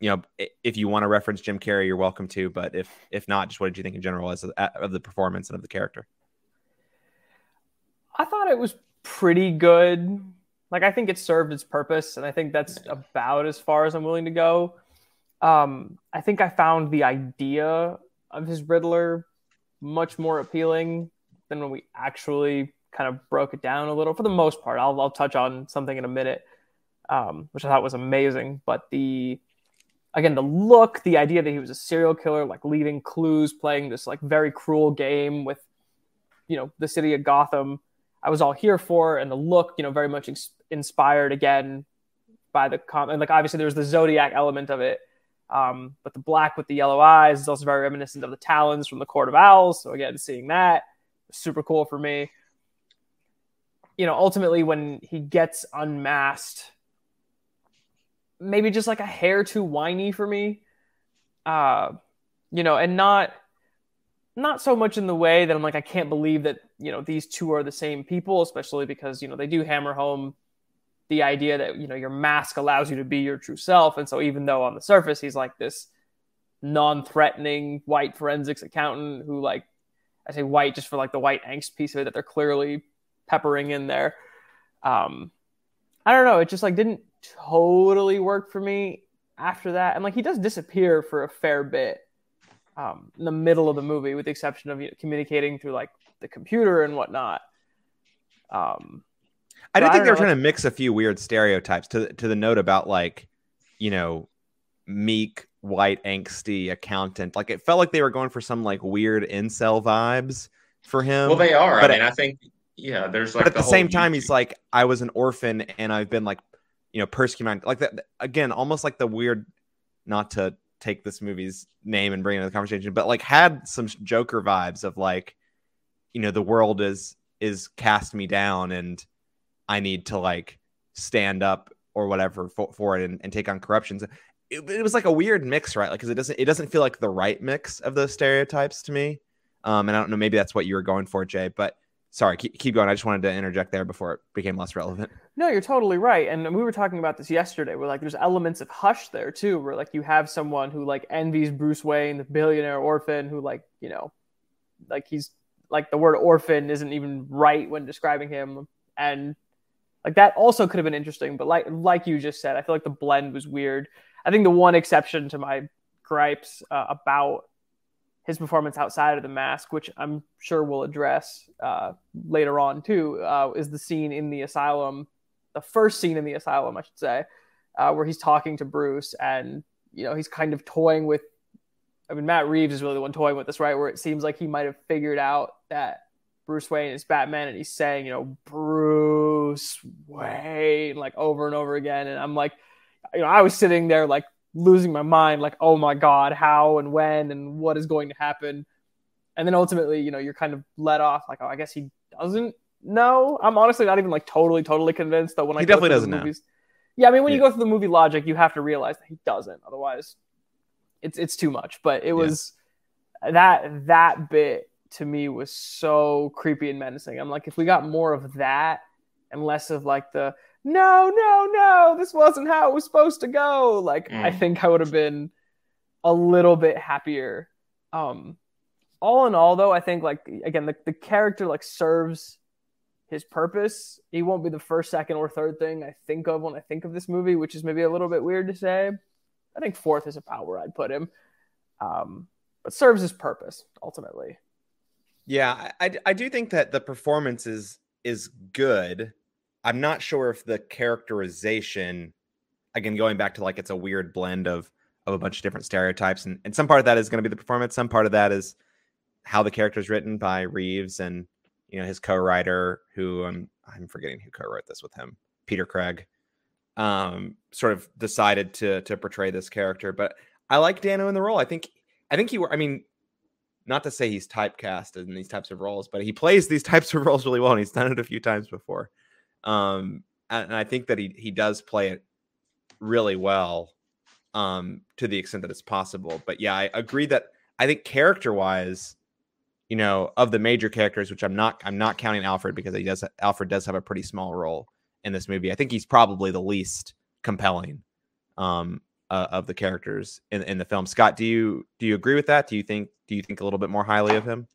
you know, if you want to reference Jim Carrey, you're welcome to. But if if not, just what did you think in general as of, the performance and of the character? I thought it was pretty good. Like I think it served its purpose, and I think that's about as far as I'm willing to go. Um, I think I found the idea of his Riddler much more appealing than when we actually kind of broke it down a little. For the most part, I'll, I'll touch on something in a minute, um, which I thought was amazing. But the again, the look, the idea that he was a serial killer, like leaving clues, playing this like very cruel game with, you know, the city of Gotham. I was all here for, and the look, you know, very much inspired again by the comic. And like obviously, there's the Zodiac element of it um, but the black with the yellow eyes is also very reminiscent of the talons from the Court of Owls. So again, seeing that super cool for me. You know, ultimately when he gets unmasked, maybe just like a hair too whiny for me. Uh, you know, and not not so much in the way that I'm like I can't believe that you know these two are the same people, especially because you know they do hammer home the idea that you know your mask allows you to be your true self. And so even though on the surface he's like this non-threatening white forensics accountant who like i say white just for like the white angst piece of it that they're clearly peppering in there um i don't know. It just like didn't totally work for me after that. And like he does disappear for a fair bit um in the middle of the movie with the exception of you know, communicating through like the computer and whatnot. Um I did think they were trying to mix a few weird stereotypes to to the note about like, you know, meek, white, angsty accountant. Like it felt like they were going for some like weird incel vibes for him. Well, they are. But I mean, I think yeah, there's like. But at the, the same time, he's like, I was an orphan and I've been like, you know, persecuted. Like that again, almost like the weird. Not to take this movie's name and bring it into the conversation, but like had some Joker vibes of like, you know, the world is is cast me down and I need to like stand up or whatever for, for it and, and, take on corruptions. It, it, was like a weird mix, right? Like, because it doesn't it doesn't feel like the right mix of those stereotypes to me. Um, and I don't know, maybe that's what you were going for, Jay. But sorry, keep, keep going. I just wanted to interject there before it became less relevant. No, you're totally right. And we were talking about this yesterday. Where like there's elements of Hush there too, where like you have someone who like envies Bruce Wayne, the billionaire orphan, who like you know, like he's like the word orphan isn't even right when describing him, and like that also could have been interesting, but like like you just said, I feel like the blend was weird. I think the one exception to my gripes uh, about his performance outside of the mask, which I'm sure we'll address uh, later on too, uh, is the scene in the asylum, the first scene in the asylum, I should say, uh, where he's talking to Bruce and you know he's kind of toying with. I mean, Matt Reeves is really the one toying with this, right? Where it seems like he might have figured out that Bruce Wayne is Batman, and he's saying, you know, Bruce Wayne, like over and over again. And I'm like, you know, I was sitting there like losing my mind, like, oh my God, how and when and what is going to happen. And then ultimately, you know, you're kind of let off, like, oh, I guess he doesn't know. I'm honestly not even like totally, totally convinced that when he I definitely doesn't movies, know. Yeah, I mean, when yeah. you go through the movie logic, you have to realize that he doesn't. Otherwise, it's it's too much. But it was yeah. that that bit to me was so creepy and menacing. I'm like, if we got more of that and less of like the no, no, no, this wasn't how it was supposed to go. Like, mm. I think I would have been a little bit happier. Um, all in all, though, I think like again, the, the character like serves his purpose. He won't be the first, second, or third thing I think of when I think of this movie, which is maybe a little bit weird to say. I think fourth is about where I'd put him, um, but serves his purpose ultimately. Yeah, I, I do think that the performance is is good. I'm not sure if the characterization, again, going back to like it's a weird blend of of a bunch of different stereotypes, and, and some part of that is going to be the performance. Some part of that is how the character is written by Reeves and you know his co-writer, who I'm I'm forgetting who co-wrote this with him, Peter Craig. Um, sort of decided to to portray this character, but I like Dano in the role. I think I think he. I mean, not to say he's typecast in these types of roles, but he plays these <laughs> types of roles really well, and he's done it a few times before. Um, and, I think that he he does play it really well, um, to the extent that it's possible. But yeah, I agree that I think character wise, you know, of the major characters, which I'm not I'm not counting Alfred because he does Alfred does have a pretty small role in this movie. I think he's probably the least compelling um, uh, of the characters in, in the film. Scott, do you do you agree with that? Do you think do you think a little bit more highly of him?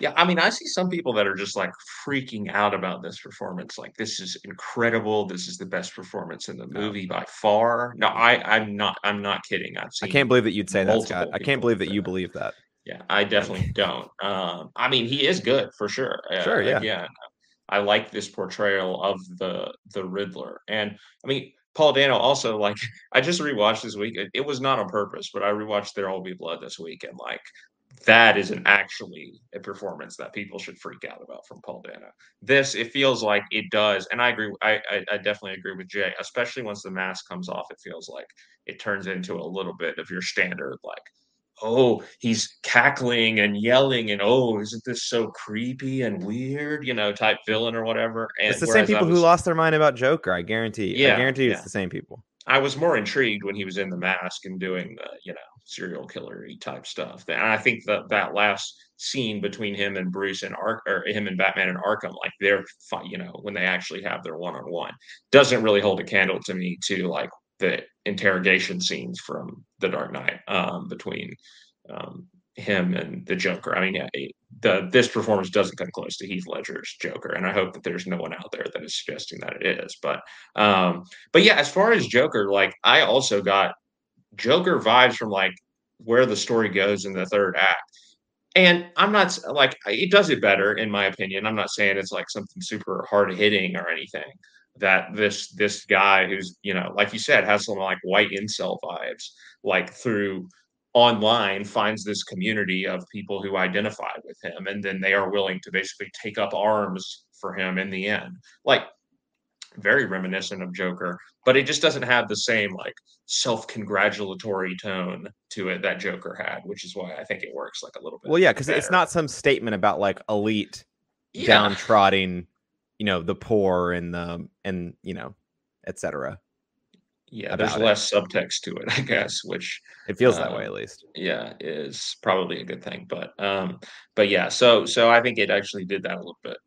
Yeah, I mean, I see some people that are just like freaking out about this performance. Like, this is incredible. This is the best performance in the movie by far. No, I, I'm not. I'm not kidding. I've. I can't believe that you'd say that, Scott. I can't believe that you believe that. Yeah, I definitely don't. Um, I mean, he is good for sure. Uh, sure, yeah. Yeah, I like this portrayal of the the Riddler, and I mean, Paul Dano also like <laughs> I just rewatched this week. It, it, was not on purpose, but I rewatched There Will Be Blood this week, and like that is an actually a performance that people should freak out about from Paul Dano. This it feels like it does, and I agree. I, I, I definitely agree with Jay, especially once the mask comes off. It feels like it turns into a little bit of your standard like. Oh, he's cackling and yelling, and oh, isn't this so creepy and weird? You know, type villain or whatever. And it's the same people was, who lost their mind about Joker. I guarantee. Yeah, I guarantee yeah. it's the same people. I was more intrigued when he was in the mask and doing the, you know, serial killer type stuff. And I think that that last scene between him and Bruce and Ark or him and Batman and Arkham, like they're you know, when they actually have their one on one, doesn't really hold a candle to me to like the interrogation scenes from The Dark Knight um, between um, him and the Joker. I mean, the this performance doesn't come close to Heath Ledger's Joker, and I hope that there's no one out there that is suggesting that it is. But um, but yeah, as far as Joker, like I also got Joker vibes from like where the story goes in the third act. And I'm not like it does it better in my opinion. I'm not saying it's like something super hard hitting or anything. That this this guy who's you know like you said has some like white incel vibes like through online finds this community of people who identify with him and then they are willing to basically take up arms for him in the end like very reminiscent of joker but it just doesn't have the same like self-congratulatory tone to it that joker had which is why i think it works like a little bit well yeah because it's not some statement about like elite yeah. downtrodden you know the poor and the and you know etc yeah, there's less subtext to it, I guess, which it feels that way um, at least. Yeah, is probably a good thing. But um, but yeah, so so I think it actually did that a little bit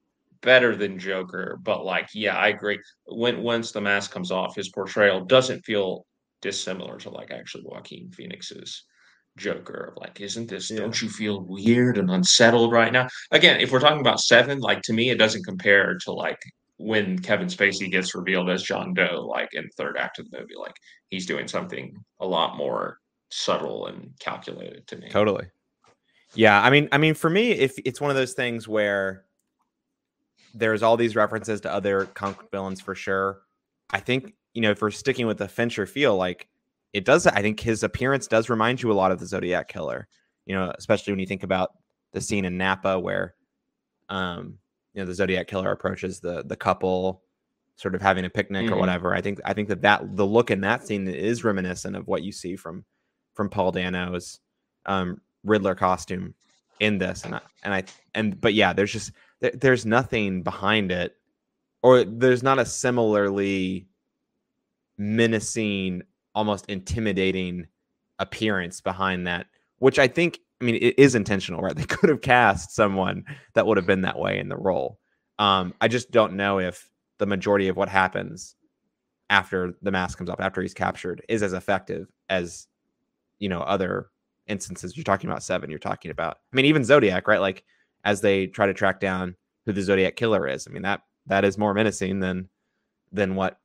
better than Joker. But like, yeah, I agree. When once the mask comes off, his portrayal doesn't feel dissimilar to like actually Joaquin Phoenix's Joker of like, isn't this? Yeah. Don't you feel weird and unsettled right now? Again, if we're talking about seven, like to me, it doesn't compare to like when Kevin Spacey gets revealed as John Doe, like in third act of the movie, like he's doing something a lot more subtle and calculated to me. Totally. Yeah, I mean, I mean, for me, if it's one of those things where there's all these references to other comic villains for sure. I think you know if we're sticking with the Fincher feel, like it does. I think his appearance does remind you a lot of the Zodiac Killer. You know, especially when you think about the scene in Napa where, um, you know the Zodiac killer approaches the the couple sort of having a picnic mm-hmm. or whatever. I think I think that that the look in that scene is reminiscent of what you see from from Paul Dano's um, Riddler costume in this, and I, and I and but yeah, there's just there, there's nothing behind it, or there's not a similarly menacing, almost intimidating appearance behind that, which I think, I mean, it is intentional, right? <laughs> They could have cast someone that would have been that way in the role. Um, I just don't know if the majority of what happens after the mask comes up, after he's captured, is as effective as you know other instances. You're talking about seven. You're talking about, I mean, even Zodiac, right? Like as they try to track down who the Zodiac killer is. I mean that that is more menacing than than what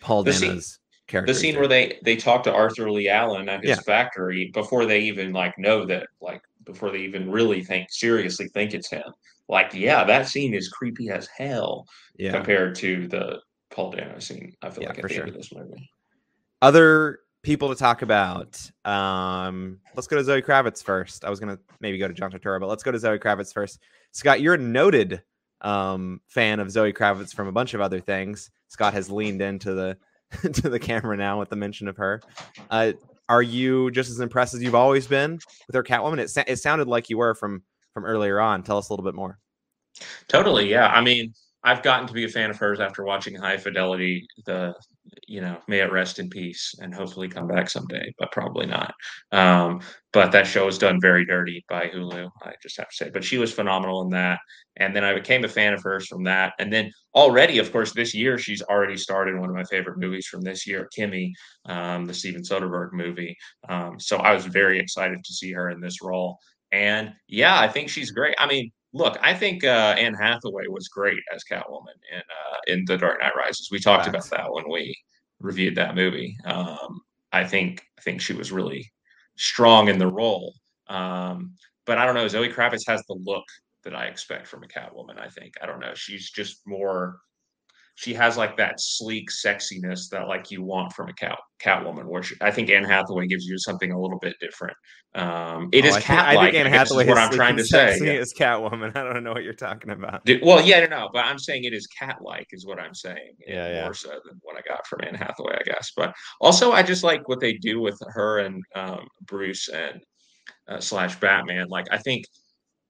Paul Dano's character. the scene where they they talk to Arthur Leigh Allen at his Yeah. factory before they even like know that like before they even really think seriously think it's him. Like, yeah, that scene is creepy as hell yeah. compared to the Paul Dano scene. I feel Yeah, like at the sure. end of this movie. Other people to talk about. Um, let's go to Zoe Kravitz first. I was gonna maybe go to John Turturro, but let's go to Zoe Kravitz first. Scott, you're a noted um, fan of Zoe Kravitz from a bunch of other things. Scott has leaned into the <laughs> to the camera now with the mention of her. Uh, are you just as impressed as you've always been with her Catwoman? It, sa- it sounded like you were from from earlier on. Tell us a little bit more. Totally, yeah. I mean, I've gotten to be a fan of hers after watching High Fidelity. The you know, may it rest in peace, and hopefully come back someday, but probably not. Um, but that show was done very dirty by Hulu. I just have to say, but she was phenomenal in that. And then I became a fan of hers from that. And then already, of course, this year she's already started one of my favorite movies from this year, Kimi, um, the Steven Soderbergh movie. Um, so I was very excited to see her in this role. And yeah, I think she's great. I mean, look, I think uh, Anne Hathaway was great as Catwoman in uh, in The Dark Knight Rises. We talked Facts. about that when we reviewed that movie. Um, I think I think she was really strong in the role. Um, but I don't know. Zoe Kravitz has the look that I expect from a Catwoman. I think I don't know. She's just more. She has like that sleek sexiness that like you want from a cat Catwoman. Where she, I think Anne Hathaway gives you something a little bit different. Um, it Oh, is I think, I think Anne I guess is Hathaway what is I'm trying to say. yeah. as Catwoman. <laughs> I don't know what you're talking about. Dude, well, yeah, no, no, but I'm saying it is cat-like, is what I'm saying. Yeah, yeah. More so than what I got from Anne Hathaway, I guess. But also, I just like what they do with her and um, Bruce and uh, slash Batman. Like, I think,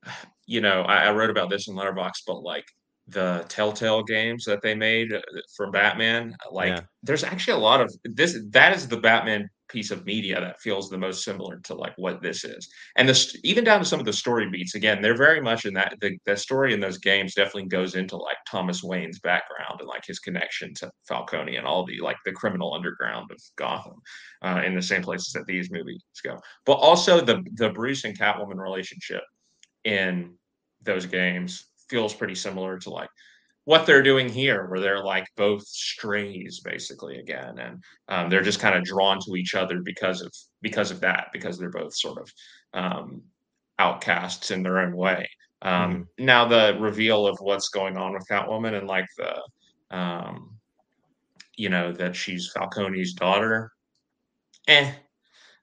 <sighs> you know, I, I wrote about this in Letterboxd, but like the Telltale games that they made uh, for Batman, like, Yeah. there's actually a lot of this. That is the Batman piece of media that feels the most similar to like what this is and this even down to some of the story beats again they're very much in that the, the story in those games definitely goes into like thomas wayne's background and like his connection to falcone and all the like the criminal underground of gotham uh, in the same places that these movies go but also the the bruce and catwoman relationship in those games feels pretty similar to like what they're doing here where they're like both strays basically again and um, they're just kind of drawn to each other because of because of that because they're both sort of um, outcasts in their own way. Um, now the reveal of what's going on with catwoman and like the um, you know that she's falcone's daughter eh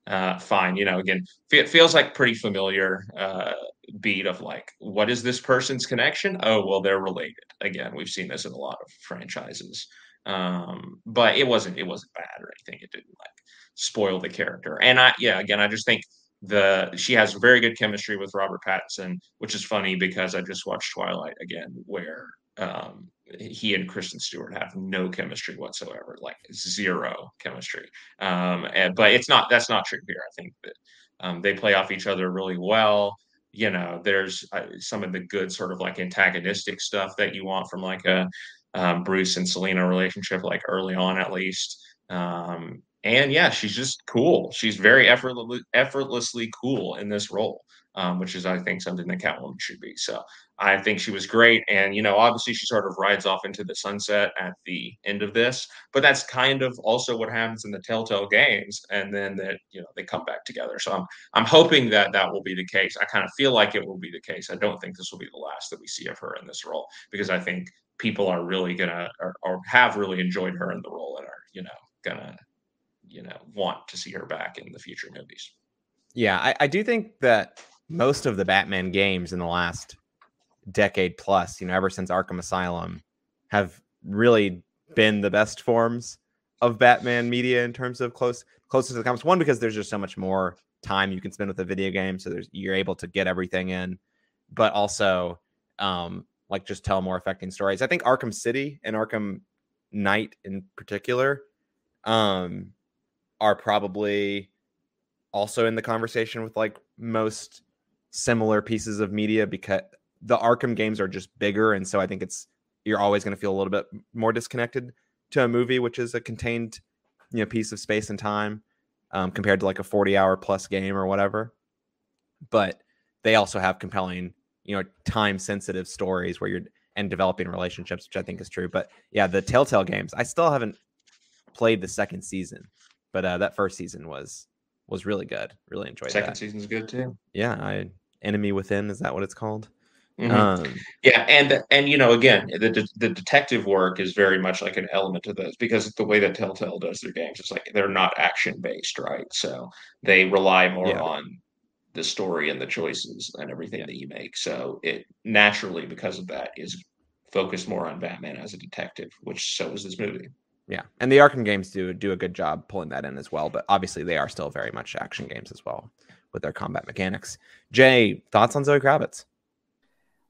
uh, fine you know again it feels like pretty familiar uh, beat of like what is this person's connection? Oh well they're related. Again we've seen this in a lot of franchises. Um but it wasn't it wasn't bad or anything. It didn't like spoil the character. And i yeah again i just think the she has very good chemistry with robert pattinson which is funny because i just watched twilight again where um he and kristen stewart have no chemistry whatsoever like zero chemistry. Um and, but it's not that's not true here. I think that um, they play off each other really well. You know there's uh, some of the good sort of like antagonistic stuff that you want from like a um, bruce and selina relationship like early on at least. Um, and yeah she's just cool. She's very effortlessly cool in this role um, which is i think something that catwoman should be. So i think she was great and you know obviously she sort of rides off into the sunset at the end of this but that's kind of also what happens in the telltale games and then that you know they come back together so i'm I'm hoping that that will be the case. I kind of feel like it will be the case. I don't think this will be the last that we see of her in this role because I think people are really gonna or, or have really enjoyed her in the role and are you know gonna you know want to see her back in the future movies. Yeah, I, I do think that most of the Batman games in the last decade plus, you know, ever since Arkham Asylum, have really been the best forms of Batman media in terms of close closest to the comics. One because there's just so much more time you can spend with a video game, so there's you're able to get everything in, but also um like just tell more affecting stories. I think Arkham City and Arkham Knight in particular um are probably also in the conversation with like most similar pieces of media because the Arkham games are just bigger, and so I think it's you're always going to feel a little bit more disconnected to a movie, which is a contained you know piece of space and time um, compared to like a 40 hour plus game or whatever. But they also have compelling, you know, time sensitive stories where you're and developing relationships, which I think is true. But yeah, the Telltale games, I still haven't played the second season, but uh, that first season was was really good. Really enjoyed Second that. season's good too. Yeah, I Enemy Within is that what it's called? Mhm. Um, Yeah, and and you know, again, the de- the detective work is very much like an element of this because the way that Telltale does their games, it's like they're not action based, right? So they rely more Yeah. on the story and the choices and everything Yeah. that you make. So it naturally, because of that, is focused more on Batman as a detective, which so is this movie. yeah, and the Arkham games do do a good job pulling that in as well. But obviously, they are still very much action games as well with their combat mechanics. Jay, thoughts on Zoe Kravitz?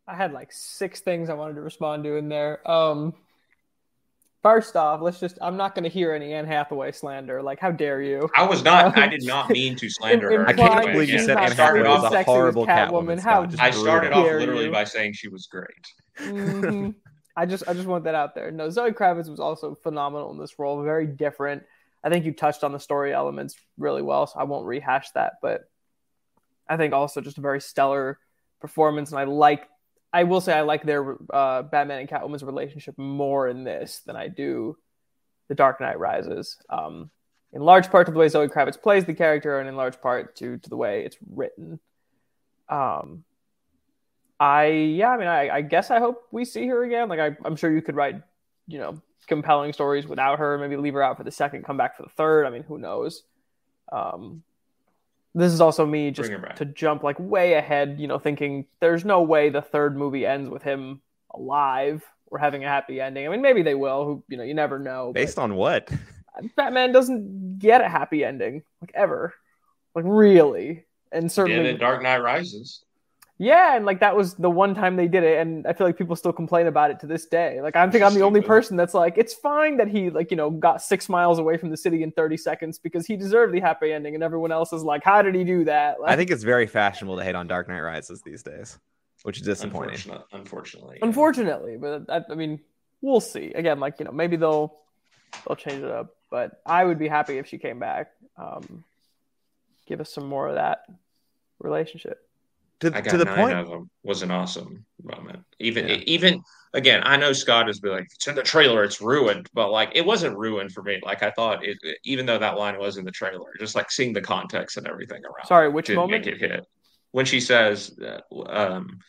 I had like six things I wanted to respond to in there. Um, first off, let's just, I'm not going to hear any Anne Hathaway slander. Like, how dare you? I was not. I Um, did not <laughs> mean to slander her. I can't any believe you said not Anne I started Hathaway off was a horrible Catwoman. Catwoman. How Scott, I started off literally you. by saying she was great. Mhm. I just I just want that out there. No, Zoe Kravitz was also phenomenal in this role. Very different. I think you touched on the story elements really well, so I won't rehash that. But I think also just a very stellar performance, and I like. I will say I like their uh, Batman and Catwoman's relationship more in this than I do the Dark Knight Rises. Um, in large part to the way Zoe Kravitz plays the character, and in large part to to the way it's written. Um, I yeah, I mean, I, I guess I hope we see her again. Like I, I'm sure you could write, you know, compelling stories without her. Maybe leave her out for the second, come back for the third. I mean, who knows? Um, this is also me just Bring her back. to jump like way ahead. You know, thinking there's no way the third movie ends with him alive or having a happy ending. I mean, maybe they will. Who you know, you never know. Based on what? <laughs> Batman doesn't get a happy ending, like ever, like really, and Did certainly, it Dark Knight Rises? Yeah, and like that was the one time they did it, and I feel like people still complain about it to this day. Like I think I'm the only person that's like, it's fine that he like you know got six miles away from the city in 30 seconds because he deserved the happy ending, and everyone else is like, how did he do that? Like, I think it's very fashionable to hate on Dark Knight Rises these days, which is disappointing. Unfortunate, unfortunately. yeah. unfortunately, but I, I mean, we'll see. Again, like you know, maybe they'll they'll change it up, but I would be happy if she came back. Um, give us some more of that relationship. To, I got to the nine point, of them. Was an awesome moment. Even Yeah. even again, I know Scott is be like, it's in the trailer, it's ruined, but like it wasn't ruined for me. Like I thought it, even though that line was in the trailer, just like seeing the context and everything around. Sorry, which didn't moment? make it hit when she says, that, um,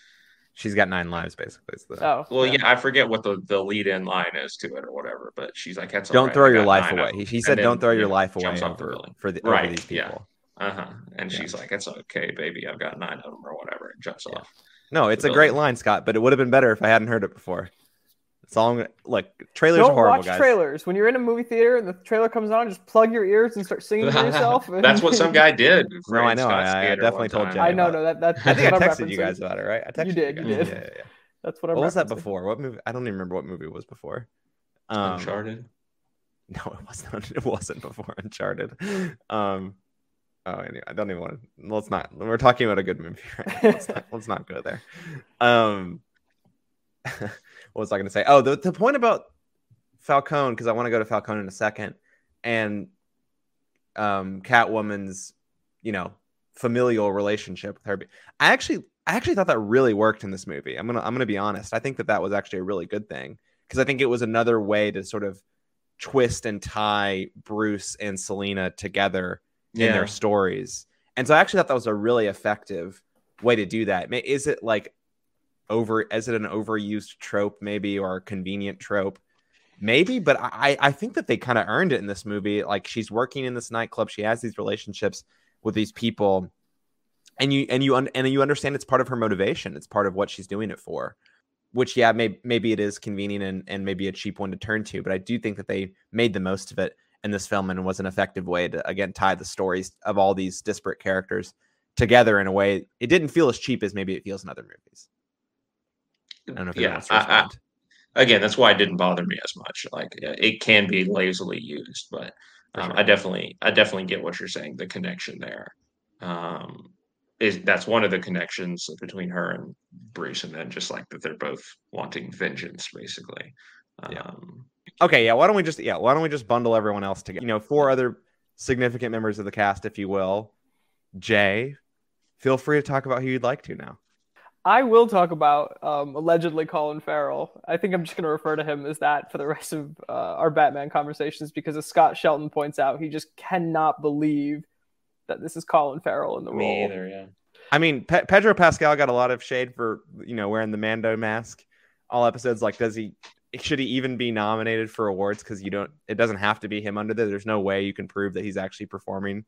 she's got nine lives basically. is the- Oh, well, yeah. I forget what the the lead in line is to it or whatever, but she's like, that's don't right, throw your life away. He, he said, "Don't throw your know, life away off the for the Right, over these yeah. People." Uh huh. And Yeah. she's like, it's okay, baby, I've got nine of them or whatever. And jumps Yeah. off. No, it's the a great line, Scott, but it would have been better if I hadn't heard it before. It's all I'm gonna- look. Trailers Don't are horrible, watch guys. trailers. When you're in a movie theater and the trailer comes on, just plug your ears and start singing to yourself. <laughs> That's what some guy did. <laughs> No, I know, Scott I- I definitely told time. Jay I know, no, that, that, I think I what I'm texted you guys about it, right? I texted did, you you did. Yeah, yeah, yeah. That's what I'm What was that before? What movie? I don't even remember what movie it was before. Um, Uncharted. <laughs> No, it wasn't. It wasn't before Uncharted. Um, oh, anyway, I don't even want to. Let's not. We're talking about a good movie, right? Let's not, <laughs> let's not go there. Um, <laughs> what was I going to say? Oh, the the point about Falcone because I want to go to Falcone in a second, and um, Catwoman's, you know, familial relationship with her. I actually, I actually thought that really worked in this movie. I'm gonna, I'm gonna be honest. I think that that was actually a really good thing because I think it was another way to sort of twist and tie Bruce and Selina together in their stories. And so I actually thought that was a really effective way to do that. Is it like over is it an overused trope maybe or a convenient trope? Maybe, but I I think that they kind of earned it in this movie. Like she's working in this nightclub, she has these relationships with these people and you and you un, and you understand it's part of her motivation. It's part of what she's doing it for. Which yeah, maybe maybe it is convenient and, and maybe a cheap one to turn to, but I do think that they made the most of it in this film and was an effective way to again tie the stories of all these disparate characters together in a way it didn't feel as cheap as maybe it feels in other movies. I don't know if yeah. I, I, again, that's why it didn't bother me as much. Like it can be lazily used, but um, sure. I definitely, I definitely get what you're saying. The connection there. um, is that's one of the connections between her and Bruce, and then just like that they're both wanting vengeance, basically. Yeah. Okay, yeah. Why don't we just yeah? Why don't we just bundle everyone else together? You know, four other significant members of the cast, if you will. Jay, feel free to talk about who you'd like to now. I will talk about um, allegedly Colin Farrell. I think I'm just going to refer to him as that for the rest of uh, our Batman conversations because, as Scott Shelton points out, he just cannot believe that this is Colin Farrell in the me role. either, yeah. I mean, Pe- Pedro Pascal got a lot of shade for you know wearing the Mando mask. All episodes, like, does he? Should he even be nominated for awards? Because you don't. It doesn't have to be him under there. There's no way you can prove that he's actually performing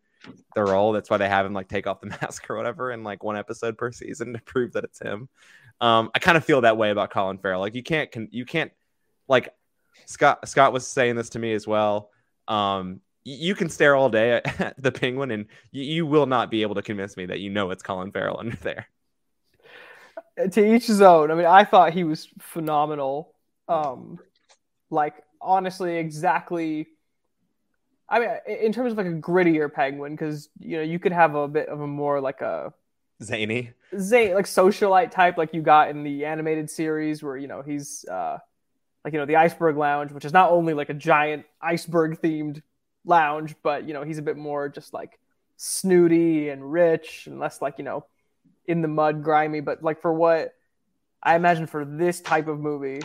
the role. That's why they have him like take off the <laughs> mask or whatever in like one episode per season to prove that it's him. Um, I kind of feel that way about Colin Farrell. Like you can't, can, you can't, like Scott. Scott was saying this to me as well. Um, you can stare all day at <laughs> the penguin, and you, you will not be able to convince me that you know it's Colin Farrell <laughs> under there. to each his own. I mean, I thought he was phenomenal. Um, like honestly, exactly. I mean, in terms of like a grittier penguin, because you know you could have a bit of a more like a Zany. Zane, like socialite type, like you got in the animated series, where you know he's uh, like you know the Iceberg Lounge, which is not only like a giant iceberg themed lounge, but you know he's a bit more just like snooty and rich and less like you know in the mud, grimy. But like for what I imagine for this type of movie,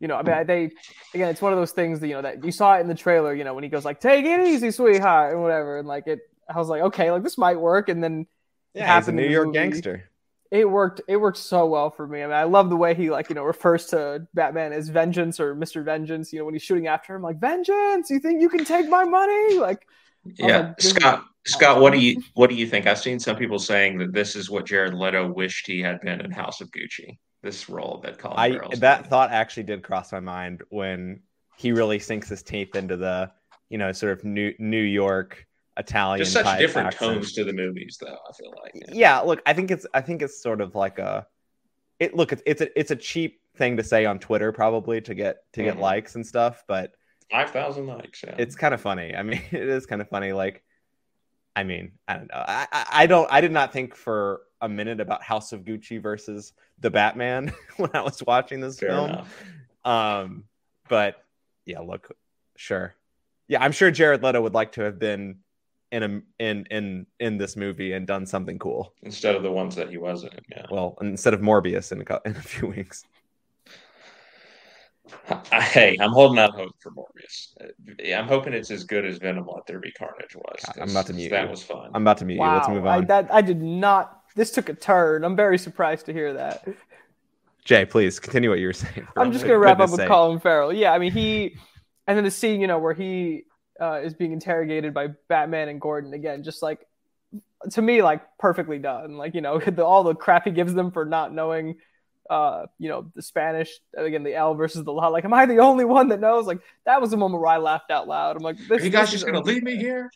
you know, I mean, they again, it's one of those things that you know that you saw it in the trailer. You know, when he goes like "Take it easy, sweetheart" and whatever, and like it, I was like, okay, like this might work, and then Yeah, he's a happened in New York movie. gangster. it worked it worked so well for me. I mean, I love the way he like, you know, refers to Batman as vengeance or Mr. Vengeance, you know, when he's shooting after him, like, vengeance, you think you can take my money? Like oh Yeah, like, Scott. Scott, what do you what do you think? I've seen some people saying that this is what Jared Leto wished he had been in House of Gucci. This role that Colin I Farrell's that thought actually did cross my mind when he really sinks his teeth into the you know sort of New New York Italian. just such different accent. tones to the movies, though. I feel like Yeah, look, I think it's I think it's sort of like a it look it's it's a it's a cheap thing to say on Twitter probably to get to get Mhm. likes and stuff, but five thousand likes. Yeah, it's kind of funny. I mean, <laughs> it is kind of funny. Like, I mean, I don't know. I, I I don't I did not think for a minute about House of Gucci versus the Batman <laughs> when I was watching this fair film. enough. Um, but yeah, look, sure, yeah, I'm sure Jared Leto would like to have been in a in in in this movie and done something cool. Instead of the ones that he was in. Yeah, Well, instead of Morbius in a, <laughs> in a few weeks. I- hey, I'm holding out hope for Morbius. Uh, I'm hoping it's as good as Venom Let There Be Carnage was. God, I'm about to mute That you. was fun. I'm about to meet wow, you. Let's move I, on. that I did not. This took a turn. I'm very surprised to hear that. Jay, please continue what you were saying. I'm just gonna wrap up with sake. Colin Farrell. Yeah, I mean he, and then the scene, you know, where he uh, is being interrogated by Batman and Gordon again, just like to me, like perfectly done. Like you know, <laughs> the, all the crap he gives them for not knowing, uh, you know, the Spanish again, the L versus the La. Like, am I the only one that knows? Like that was the moment where I laughed out loud. I'm like, this, Are you guys this just gonna leave me here?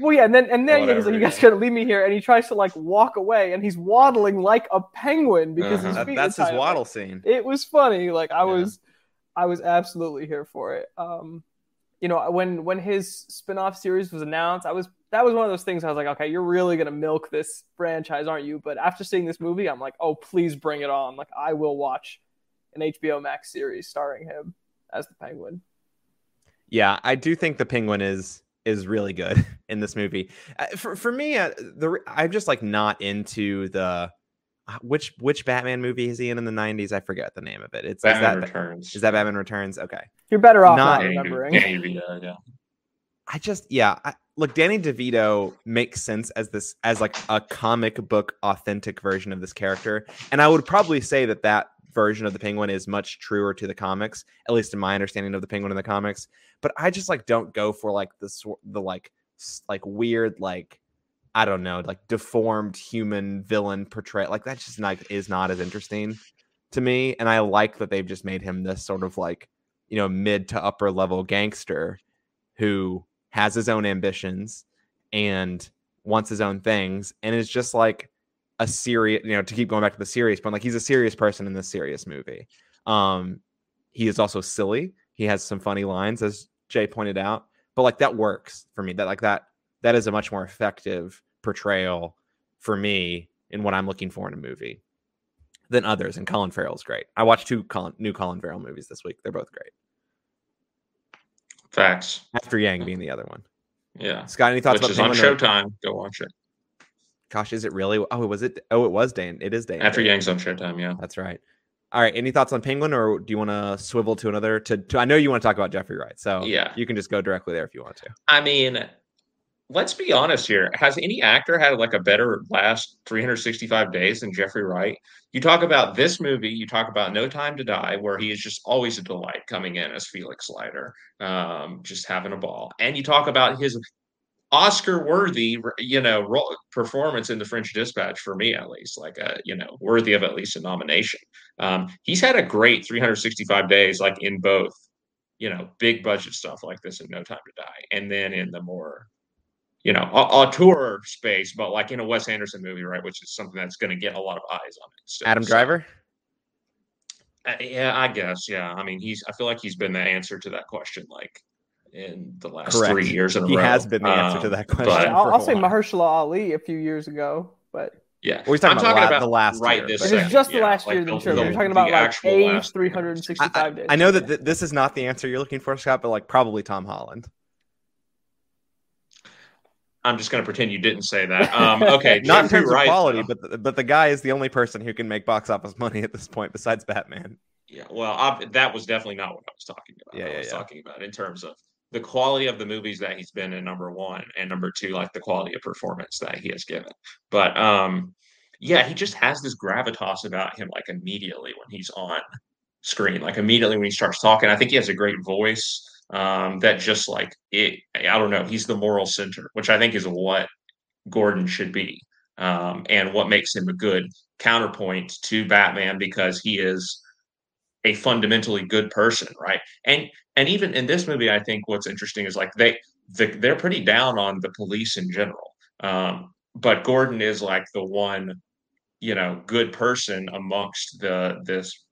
Well, yeah, and then and then yeah, he's like, "You guys yeah. gotta leave me here," and he tries to like walk away, and he's waddling like a penguin because Uh-huh. his feet that's are his tied up. waddle scene. It was funny. Like I Yeah. was, I was absolutely here for it. Um, you know, when when his spin-off series was announced, I was that was one of those things. I was like, okay, you're really gonna milk this franchise, aren't you? But after seeing this movie, I'm like, oh, please bring it on. Like I will watch an HBO Max series starring him as the Penguin. Yeah, I do think the penguin is is really good <laughs> in this movie. Uh, for for me, uh, the I'm just like not into the uh, which which Batman movie is he in in the 90s? I forget the name of it. It's Batman is that Returns. is that Batman Returns? Okay. You're better off Not- not, remembering. Danny DeVito, yeah. I just yeah, I, look, Danny DeVito makes sense as this as like a comic book authentic version of this character, and I would probably say that that version of the Penguin is much truer to the comics, at least in my understanding of the Penguin in the comics. But I just like don't go for like the the like like weird like I don't know like deformed human villain portray like that just not is not as interesting to me, and I like that they've just made him this sort of like you know mid to upper level gangster who has his own ambitions and wants his own things and is just like a serious you know to keep going back to the serious point like he's a serious person in this serious movie um he is also silly he has some funny lines as jay pointed out but like that works for me that like that that is a much more effective portrayal for me in what I'm looking for in a movie than others. And Colin Farrell's great. I watched two Colin, new Colin Farrell movies this week. They're both great. Facts. After Yang being the other one. Yeah. Scott, any thoughts Which about is on Showtime. Go watch it. Gosh, is it really? Oh, was it? Oh, it was Dane. It is Dane. After Yang's on Showtime, yeah. That's right. All right. Any thoughts on Penguin, or do you want to swivel to another? To, to I know you want to talk about Jeffrey Wright, so Yeah. you can just go directly there if you want to. I mean, let's be honest here. Has any actor had like a better last 365 days than Jeffrey Wright? You talk about this movie, you talk about No Time to Die, where he is just always a delight coming in as Felix Leiter, um, just having a ball. And you talk about his Oscar worthy, you know, ro- performance in the French Dispatch for me, at least, like a, you know, worthy of at least a nomination. Um, he's had a great 365 days, like in both, you know, big budget stuff like this in No Time to Die, and then in the more, you know, auteur space, but like in a Wes Anderson movie, right, which is something that's going to get a lot of eyes on it. still. Adam So, Driver. uh, yeah, I guess. Yeah, I mean, he's. I feel like he's been the answer to that question, like in the last Correct. three years in a He row. has been the answer to Um, that question. but- I'll, for a I'll say while. Mahershala Ali a few years ago, but Yeah, Well, he's talking I'm about talking la- about the last right year, this but- it's second, just the yeah, last like year, the- then sure. the- We're talking about like actual a last 365 days. I know that th- this is not the answer you're looking for, Scott, but like probably Tom Holland. I'm just going to pretend you didn't say that. Um, okay, <laughs> Not in terms Wright, of quality, though. but the, but the guy is the only person who can make box office money at this point besides Batman. Yeah, well, I, that was definitely not what I was talking about. Yeah, I was yeah. talking about in terms of the quality of the movies that he's been in. Number one, and number two, like the quality of performance that he has given. But um, yeah, he just has this gravitas about him, like immediately when he's on screen, like immediately when he starts talking. I think he has a great voice. Um, that just like it, I don't know. He's the moral center, which I think is what Gordon should be, um, and what makes him a good counterpoint to Batman because he is a fundamentally good person, right? And and even in this movie, I think what's interesting is like they the, they're pretty down on the police in general, um, but Gordon is like the one, you know, good person amongst the this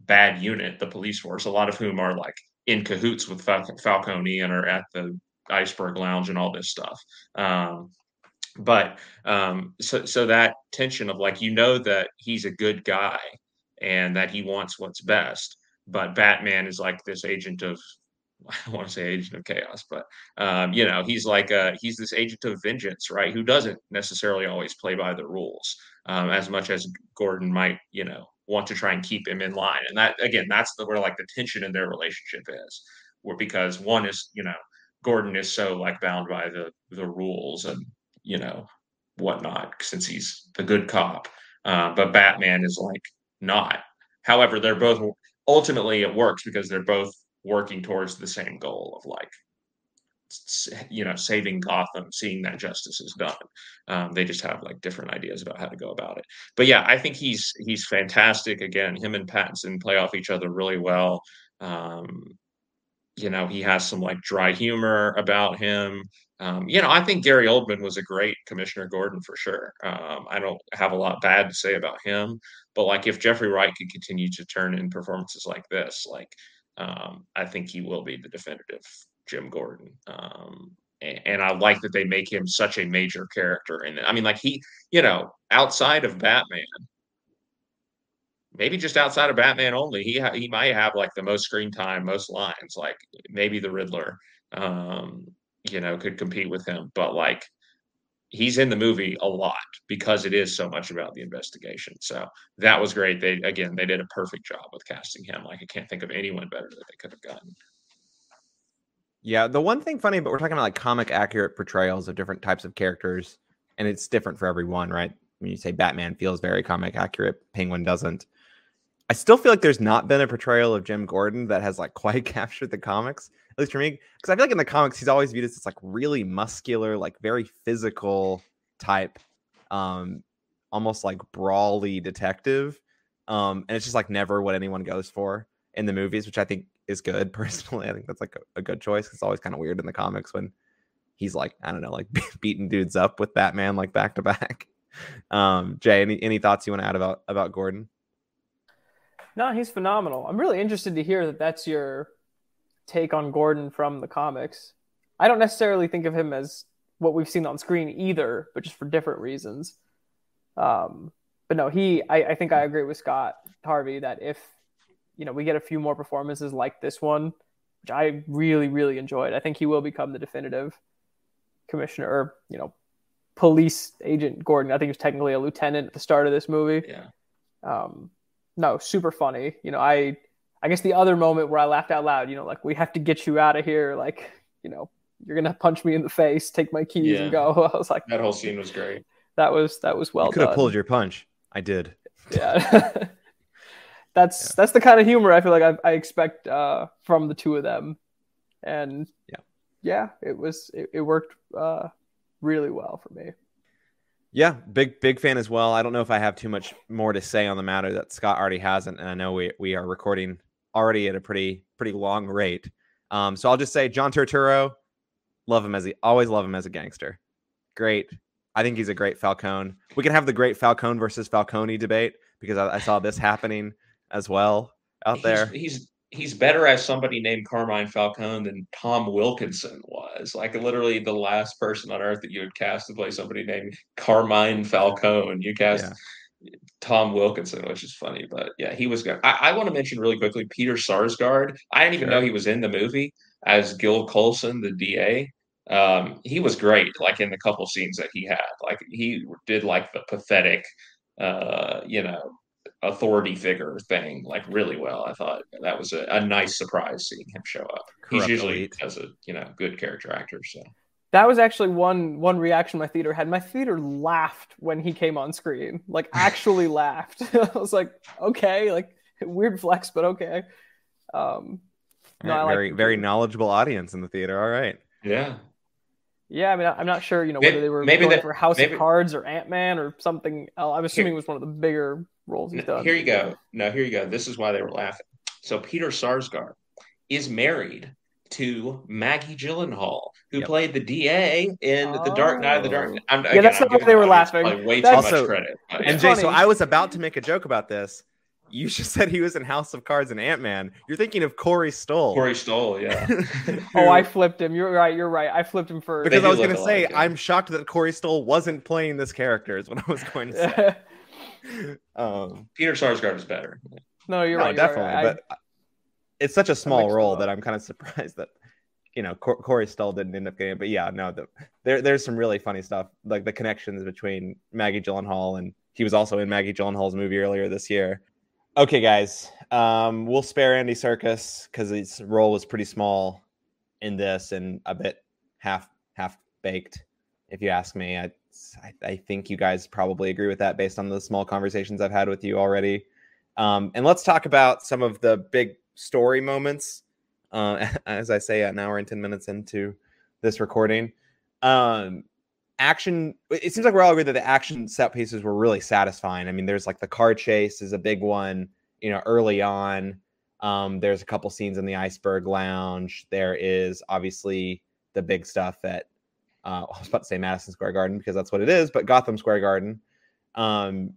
bad unit, the police force. A lot of whom are like in cahoots with Fal- Falcone and are at the Iceberg Lounge and all this stuff. Um, but um, so so that tension of like you know that he's a good guy and that he wants what's best, but Batman is like this agent of <laughs> I don't want to say agent of chaos, but um, you know he's like a he's this agent of vengeance, right? Who doesn't necessarily always play by the rules um, as much as Gordon might, you know, want to try and keep him in line. And that again, that's the, where like the tension in their relationship is, where because one is you know Gordon is so like bound by the the rules and you know whatnot since he's the good cop, uh, but Batman is like not. However, they're both ultimately it works because they're both working towards the same goal of like you know saving Gotham, seeing that justice is done. Um, they just have like different ideas about how to go about it. But yeah, I think he's he's fantastic. Again, him and Pattinson play off each other really well. Um, you know, he has some like dry humor about him. Um, you know, I think Gary Oldman was a great Commissioner Gordon for sure. Um, I don't have a lot bad to say about him, but like if Jeffrey Wright could continue to turn in performances like this, like um, I think he will be the definitive Jim Gordon. Um, and, and I like that they make him such a major character. And I mean, like he, you know, outside of Batman, maybe just outside of Batman only, he ha- he might have like the most screen time, most lines. Like maybe the Riddler, um, you know, could compete with him. But like he's in the movie a lot because it is so much about the investigation. So that was great. They again they did a perfect job with casting him. Like I can't think of anyone better that they could have gotten. Yeah, the one thing funny, but we're talking about like comic accurate portrayals of different types of characters, and it's different for everyone, right? When you say Batman feels very comic accurate, Penguin doesn't. I still feel like there's not been a portrayal of Jim Gordon that has like <laughs> quite captured the comics, least for me. Because I feel like in the comics, he's always viewed as this like really muscular, like very physical type, um, almost like brawly detective. Um, and it's just like never what anyone goes for in the movies, which I think is good <laughs> personally. I think that's like a, a good choice. It's always kind of weird in the comics when he's like, I don't know, like <laughs> beating dudes up with Batman like back to back. <laughs> Um, Jay, any any thoughts you want to add about about Gordon? No, he's phenomenal. I'm really interested to hear that that's your take on Gordon from the comics. I don't necessarily think of him as what we've seen on screen either, but just for different reasons. Um, but no, he I, I think I agree with Scott Harvey that if you know we get a few more performances like this one, which I really really enjoyed, I think he will become the definitive commissioner or you know police agent Gordon. I think he was technically a lieutenant at the start of this movie. Yeah. Um, no, super funny. You know, I I guess the other moment where I laughed out loud, you know, like we have to get you out of here, like you know, you're gonna punch me in the face, take my keys, Yeah. and go. <laughs> I was like, That whole scene was great. that was that was well you could have done. pulled your punch. I did. yeah. <laughs> that's that's the kind of humor I feel like I, I expect uh, from the two of them, and Yeah. yeah, it was it, it worked uh, really well for me. Yeah, big big fan as well. I don't know if I have too much more to say on the matter that Scott already hasn't, and I know we we are recording already at a pretty pretty long rate. Um, so I'll just say John Turturro, love him as he always love him as a gangster. Great. I think he's a great Falcone. We can have the great Falcone versus Falcone debate because I, I saw this happening as well out He's- there. He's he's better as somebody named Carmine Falcone than Tom Wilkinson was. Like literally the last person on earth that you would cast to play somebody named Carmine Falcone. You cast Tom Wilkinson, which is funny, but yeah, he was good. I, I want to mention really quickly Peter Sarsgaard. I didn't even Sure. know he was in the movie as Gil Colson, the DA. Um, he was great, like in the couple scenes that he had. Like he did like the pathetic, uh, you know, authority figure thing like really well. I thought that was a, a nice surprise seeing him show up. He's usually elite. as a you know good character actor. So That was actually one one reaction my theater had. My theater laughed when he came on screen, like <laughs> actually laughed. <laughs> I was like, okay, like weird flex, but okay. Um, no, I Alright, like- very very knowledgeable audience in the theater. All right. yeah, yeah, I mean, I- I'm not sure, you know, Maybe- whether they were maybe going that- for House maybe- of Cards or Ant Man or something. else. I'm assuming it was one of the bigger roles he's done. Here you go. No, here you go. This is why they were laughing. So Peter Sarsgaard is married to Maggie Gyllenhaal, who Yep. played the DA in The Dark Knight of the Dark. Oh. I'm, Yeah, that's I'm not why they were laughing. Way That's- too Also- much credit. but And It's yeah. Jay, so. I was about to make a joke about this. You just said he was in House of Cards and Ant Man. You're thinking of Corey Stoll. Corey Stoll, yeah. <laughs> Oh, I flipped him. You're right. You're right. I flipped him first. because I was going to say alike, yeah. I'm shocked that Corey Stoll wasn't playing this character. Is what I was going to say. <laughs> um, Peter Sarsgaard is better. no, you're no, right. you're definitely, right. But uh, it's such a small role that. I'm kind of surprised that you know Cor- Corey Stoll didn't end up getting it. But yeah, no, the, there there's some really funny stuff, like the connections between Maggie Gyllenhaal and he was also in Maggie Gyllenhaal's movie earlier this year. Okay, guys, um, we'll spare Andy Serkis because his role was pretty small in this and a bit half half baked, if you ask me. I, I I think you guys probably agree with that based on the small conversations I've had with you already. Um, and let's talk about some of the big story moments. Uh, <laughs> as I say, an hour and 10 minutes into this recording. Um, action, it seems like we're all agreed that the action set pieces were really satisfying. I mean, there's like the car chase is a big one, you know, early on. Um, there's a couple scenes in the iceberg lounge. There is obviously the big stuff at, uh, <laughs> I was about to say Madison Square Garden because that's what it is, but Gotham Square Garden. Um,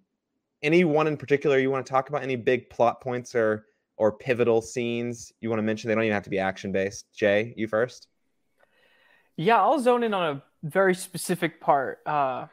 any one in particular you want to talk about? Any big plot points or or pivotal scenes you want to mention? They don't even have to be action based. Jay, you first. Yeah, I'll zone in on a very specific part uh,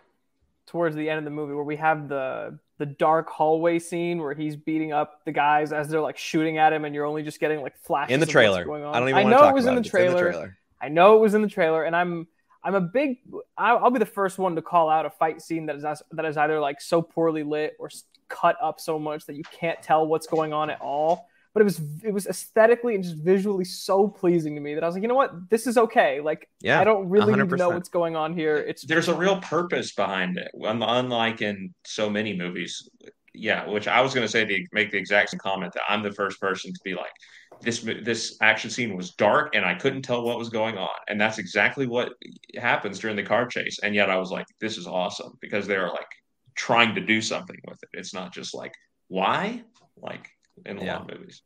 towards the end of the movie where we have the the dark hallway scene where he's beating up the guys as they're like shooting at him, and you're only just getting like flashes In the of what's trailer. going on. I don't even I know it was in the, in the trailer. I know it was in the trailer, and I'm I'm a big I'll be the first one to call out a fight scene that is that is either like so poorly lit or cut up so much that you can't tell what's going on at all. But it was it was aesthetically and just visually so pleasing to me that I was like, you know what, this is okay. Like Yeah. I don't really need know what's going on here. It's There's a real purpose behind it, unlike in so many movies. Yeah, which I was going to say to make the exact same comment that I'm the first person to be like, this this action scene was dark and I couldn't tell what was going on, and that's exactly what happens during the car chase. And yet I was like, this is awesome because they're like trying to do something with it. It's not just like why, like in a Yeah. lot of movies.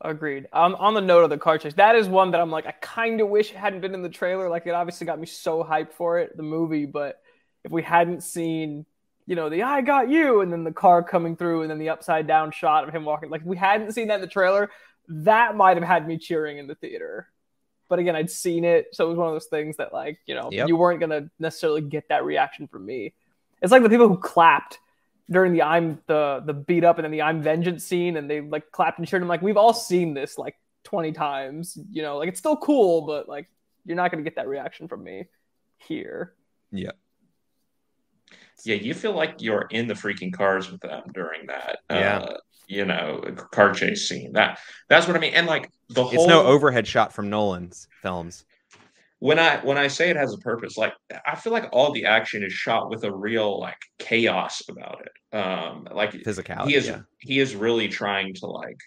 Agreed. Um, on the note of the car chase, that is one that I'm like, I kind of wish it hadn't been in the trailer. Like, it obviously got me so hyped for it, the movie. But if we hadn't seen, you know, the "I got you" and then the car coming through, and then the upside down shot of him walking, like, if we hadn't seen that in the trailer, that might have had me cheering in the theater. but again, I'd seen it, so it was one of those things that like you know Yep. you weren't gonna necessarily get that reaction from me. It's like the people who clapped during the I'm the the beat up and then the I'm vengeance scene, and they like clapped and cheered. I'm like, we've all seen this like 20 times, you know, like it's still cool, but like you're not gonna get that reaction from me here. Yeah. Yeah, you feel like you're in the freaking cars with them during that. Yeah. Uh, you know, car chase scene. That that's what I mean. And like the whole It's no overhead shot from Nolan's films. When I when I say it has a purpose, like I feel like all the action is shot with a real like chaos about it. Um, like Physicality. he is yeah. he is really trying to like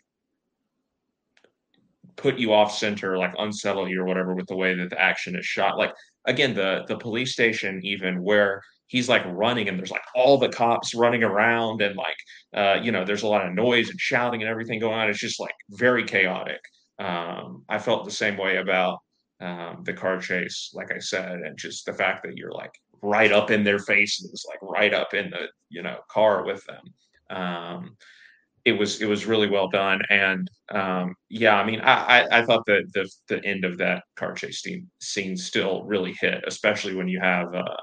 put you off center, like unsettle you or whatever with the way that the action is shot. Like again, the the police station even where he's like running and there's like all the cops running around and like uh you know there's a lot of noise and shouting and everything going on. It's just like very chaotic. Um I felt the same way about um the car chase, like I said, and just the fact that you're like right up in their faces, like right up in the you know car with them. Um it was it was really well done and um yeah i mean i i, I thought that the the end of that car chase scene, scene still really hit especially when you have uh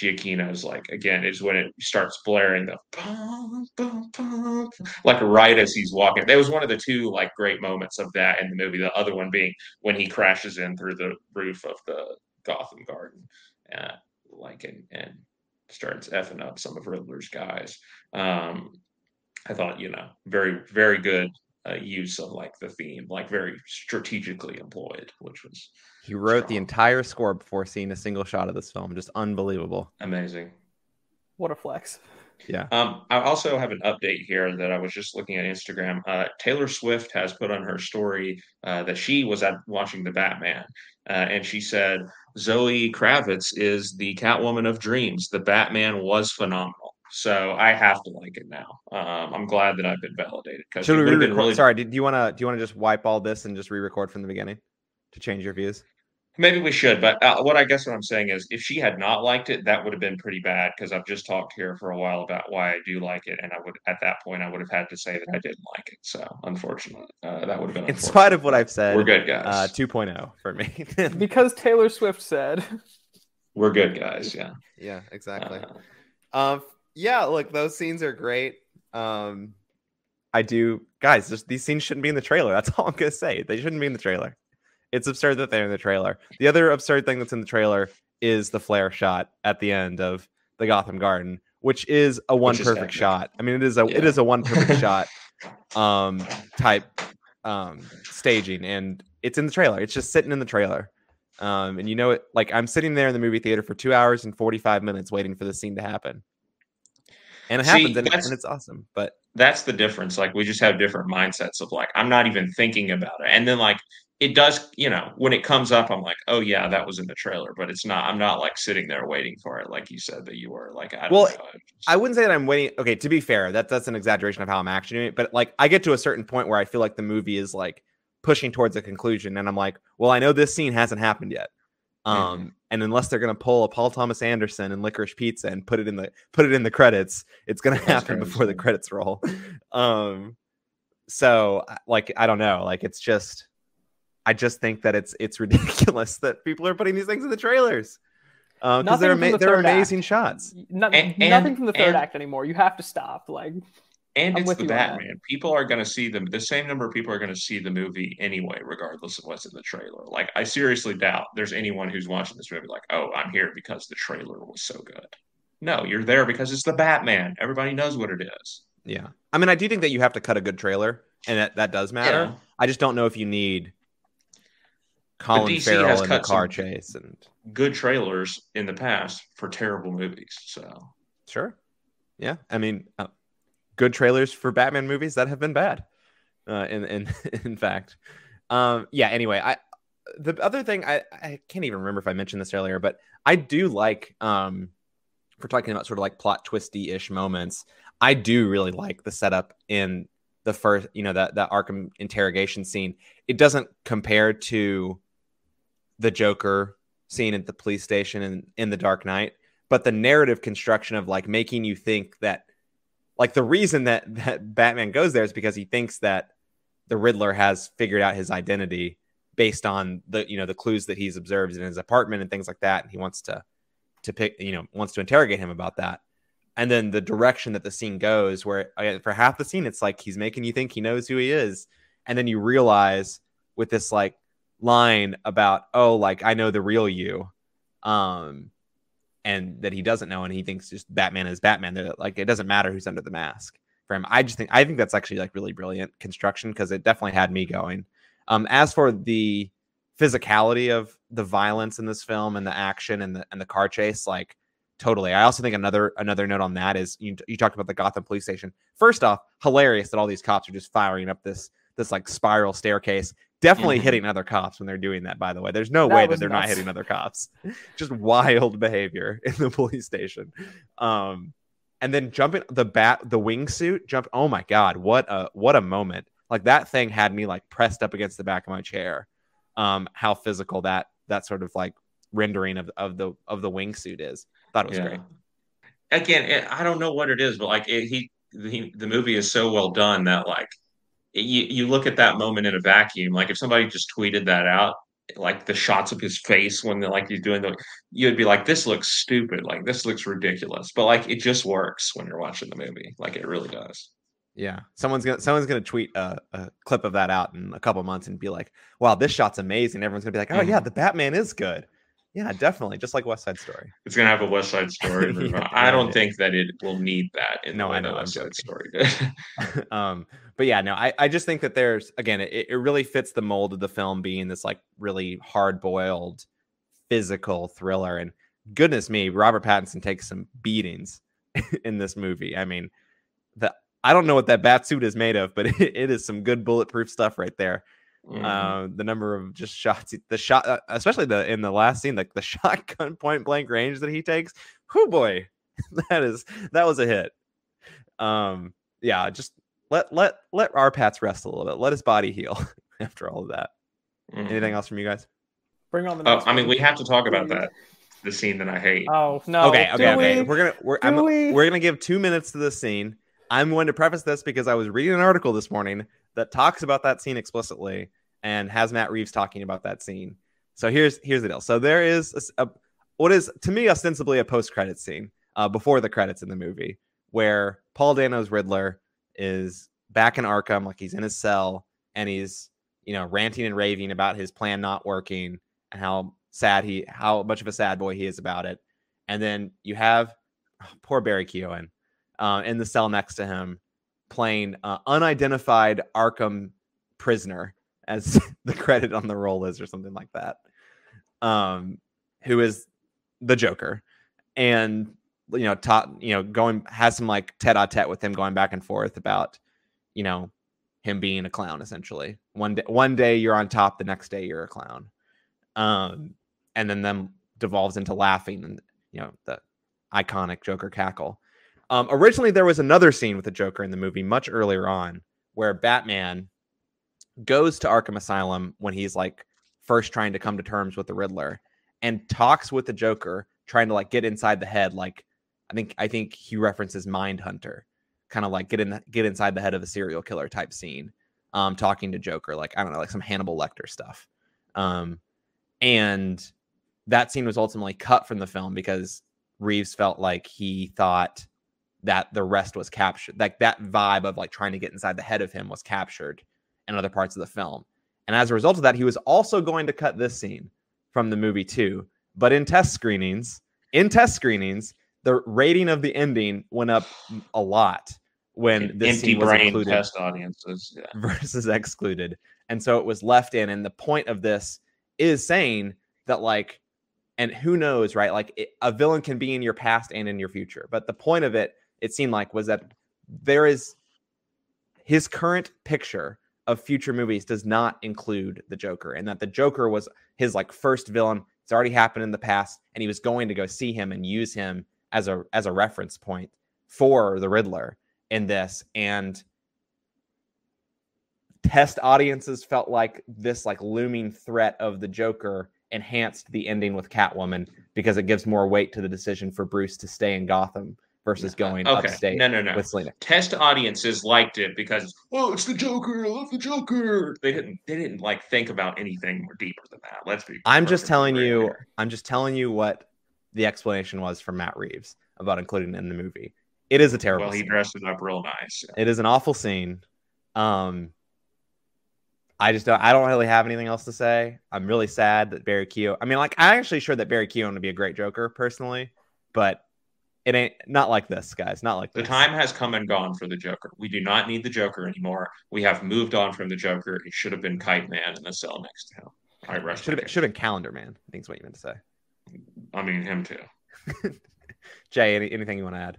Giacchino's like again is when it starts blaring the bum, bum, bum, like right as he's walking. That was one of the two like great moments of that in the movie. The other one being when he crashes in through the roof of the Gotham Garden, uh, like and and starts effing up some of Riddler's guys. Um, I thought, you know, very, very good uh, use of like the theme, like very strategically employed, which was He wrote the entire score before seeing a single shot of this film. Just unbelievable. amazing. What a flex. Yeah. Um, I also have an update here that I was just looking at Instagram. Uh, Taylor Swift has put on her story uh, that she was at watching the Batman, uh, and she said Zoe Kravitz is the Catwoman of dreams. The Batman was phenomenal, so I have to like it now. Um, I'm glad that I've been validated because Should we would have been re-record? really Sorry, do you want to do you want to just wipe all this and just re-record from the beginning to change your views? Maybe we should, but uh, what I guess what I'm saying is, if she had not liked it, that would have been pretty bad. Because I've just talked here for a while about why I do like it, and I would at that point I would have had to say that I didn't like it. So, unfortunately, uh, that would have been. In spite of what I've said, we're good uh, guys. 2.0 for me. <laughs> Because Taylor Swift said. we're good guys. Yeah, yeah, exactly. Uh, Um, yeah, look, those scenes are great. Um, I do, guys. Just, these scenes shouldn't be in the trailer. That's all I'm gonna say. They shouldn't be in the trailer. It's absurd that they're in the trailer. The other absurd thing that's in the trailer is the flare shot at the end of the Gotham Garden, which is a one is perfect epic. shot. I mean, it is a it Yeah. is a one perfect <laughs> shot um type um staging, and it's in the trailer. It's just sitting in the trailer. Um, and you know it like I'm sitting there in the movie theater for two hours and 45 minutes waiting for the scene to happen. And it See, happens and, and it's awesome. But that's the difference. Like we just have different mindsets of like I'm not even thinking about it, and then like it does. You know, when it comes up, I'm like, oh yeah, that was in the trailer, but it's not. I'm not like sitting there waiting for it, like you said that you were. Like I don't Well, just- I wouldn't say that I'm waiting. Okay, to be fair, that that's an exaggeration of how I'm actually doing it. But like I get to a certain point where I feel like the movie is like pushing towards a conclusion, and I'm like, well, I know this scene hasn't happened yet. Um, and unless they're gonna pull a Paul Thomas Anderson and Licorice Pizza and put it in the put it in the credits, it's gonna <laughs> happen credits, before the credits roll. <laughs> um, so like I don't know, like it's just, I just think that it's it's ridiculous that people are putting these things in the trailers. Uh, because Nothing they're ama- the they're third act. amazing shots. No, And- nothing and- from the third and- act anymore. You have to stop. Like, and I'm it's the you on that. Batman. People are going to see them. The same number of people are going to see the movie anyway, regardless of what's in the trailer. Like I seriously doubt there's anyone who's watching this movie like, oh, I'm here because the trailer was so good. No, you're there because it's the Batman. Everybody knows what it is. Yeah. I mean, I do think that you have to cut a good trailer, and that, that does matter. Yeah. I just don't know if you need Colin DC Farrell has in the cut car chase. And Good trailers in the past for terrible movies. So sure. Yeah. I mean, uh, good trailers for Batman movies that have been bad. Uh, in in <laughs> in fact, um, yeah. Anyway, I the other thing I I can't even remember if I mentioned this earlier, but I do like um, if we're talking about sort of like plot twisty ish moments. I do really like the setup in the first, you know, that that Arkham interrogation scene. It doesn't compare to the Joker scene at the police station in in the Dark Knight, but the narrative construction of like making you think that like the reason that that Batman goes there is because he thinks that the Riddler has figured out his identity based on the you know the clues that he's observed in his apartment and things like that and he wants to to pick you know wants to interrogate him about that. And then the direction that the scene goes where for half the scene it's like he's making you think he knows who he is and then you realize with this like line about oh like i know the real you um and that he doesn't know and he thinks just batman is batman They're, like it doesn't matter who's under the mask for him. I just think i think that's actually like really brilliant construction because it definitely had me going. Um as for the physicality of the violence in this film and the action and the and the car chase like totally. I also think another another note on that is you, you talked about the gotham police station. First off hilarious that all these cops are just firing up this this like spiral staircase definitely hitting other cops when they're doing that by the way. There's no That way that they're not hitting other cops. <laughs> Just wild behavior <laughs> in the police station. Um and then jumping the bat the wingsuit jump oh my god what a what a moment. Like that thing had me like pressed up against the back of my chair. Um how physical that that sort of like rendering of, of the of the wingsuit is. Thought it was great. Again, it, I don't know what it is, but like it, he, the, the movie is so well done that like you you look at that moment in a vacuum. Like if somebody just tweeted that out, like the shots of his face when like he's doing the, you'd be like, this looks stupid. Like this looks ridiculous. But like it just works when you're watching the movie. Like it really does. yeah someone's gonna someone's gonna tweet a, a clip of that out in a couple months and be like wow this shot's amazing everyone's gonna be like oh yeah Mhm. the batman is good yeah definitely just like west side story It's gonna have a West Side <laughs> Story. Yeah, I don't yeah. think that it will need that. In No, the I know, West Side. Story <laughs> <laughs> um but yeah no I, I just think that there's again it, it really fits the mold of the film being this like really hard boiled physical thriller and goodness me robert pattinson takes some beatings in this movie i mean the i don't know what that bat suit is made of but it, it is some good bulletproof stuff right there Mhm. uh, the number of just shots, the shot, uh, especially the in the last scene, like the <laughs> shotgun point blank range that he takes. Whoo boy, <laughs> that is that was a hit. Um, yeah, just let let let our Pats rest a little bit. Let his body heal <laughs> after all of that. Mhm. Anything else from you guys? Bring on the Oh, next I mean, we have to talk about that. The scene that I hate. Oh no. okay, do okay, okay. we? We're gonna we're I'm, we? we're gonna give two minutes to this scene. I'm going to preface this because I was reading an article this morning that talks about that scene explicitly and has Matt Reeves talking about that scene. So here's here's the deal. So there is a a, what is to me ostensibly a post credit scene uh, before the credits in the movie where Paul Dano's Riddler is back in Arkham, like he's in his cell and he's you know ranting and raving about his plan not working and how sad he how much of a sad boy he is about it. And then you have oh, poor Barry Keoghan uh, in the cell next to him playing uh, unidentified Arkham prisoner as <laughs> the credit on the roll is or something like that. Um, who is the Joker, and you know, taught you know, going has some like tete-a-tete with him going back and forth about you know him being a clown essentially. One day, one day you're on top, the next day you're a clown. Um, and then them devolves into laughing and you know the iconic Joker cackle. Um, originally, there was another scene with the Joker in the movie much earlier on where Batman goes to Arkham Asylum when he's like first trying to come to terms with the Riddler and talks with the Joker, trying to like get inside the head. Like I think I think he references Mindhunter, kind of like get in get inside the head of a serial killer type scene. Um, talking to Joker, like I don't know, like some Hannibal Lecter stuff. Um, and that scene was ultimately cut from the film because Reeves felt like he thought that the rest was captured, like that vibe of like trying to get inside the head of him was captured in other parts of the film. And as a result of that, he was also going to cut this scene from the movie too. But in test screenings, in test screenings, the rating of the ending went up a lot when this Empty scene was brain included test audiences. Yeah. <laughs> versus excluded. And so it was left in. And the point of this is saying that, like, and who knows, right? Like, it, a villain can be in your past and in your future. But the point of it, it seemed like, was that there is his current picture of future movies does not include the Joker, and that the Joker was his like first villain. It's already happened in the past, and he was going to go see him and use him as a as a reference point for the Riddler in this. And test audiences felt like this like looming threat of the Joker enhanced the ending with Catwoman because it gives more weight to the decision for Bruce to stay in Gotham versus going okay. upstate No, no, no. with Selina. Test audiences liked it because oh, it's the Joker. I love the Joker. They didn't. They didn't like think about anything more deeper than that. Let's be. I'm just telling you. here. I'm just telling you what the explanation was from Matt Reeves about including it in the movie. It is a terrible. Well, he dressed it up real nice. It is an awful scene. Um, I just don't. I don't really have anything else to say. I'm really sad that Barry Keoghan. I mean, like, I'm actually sure that Barry Keoghan would be a great Joker personally, but it ain't not like this, guys. Not like The this. time has come and gone for the Joker. We do not need the Joker anymore. We have moved on from the Joker. It should have been Kite Man in the cell next to him. I rest should have been, should have been Calendar Man. I think is what you meant to say. I mean, him too. <laughs> Jay, any, anything you want to add?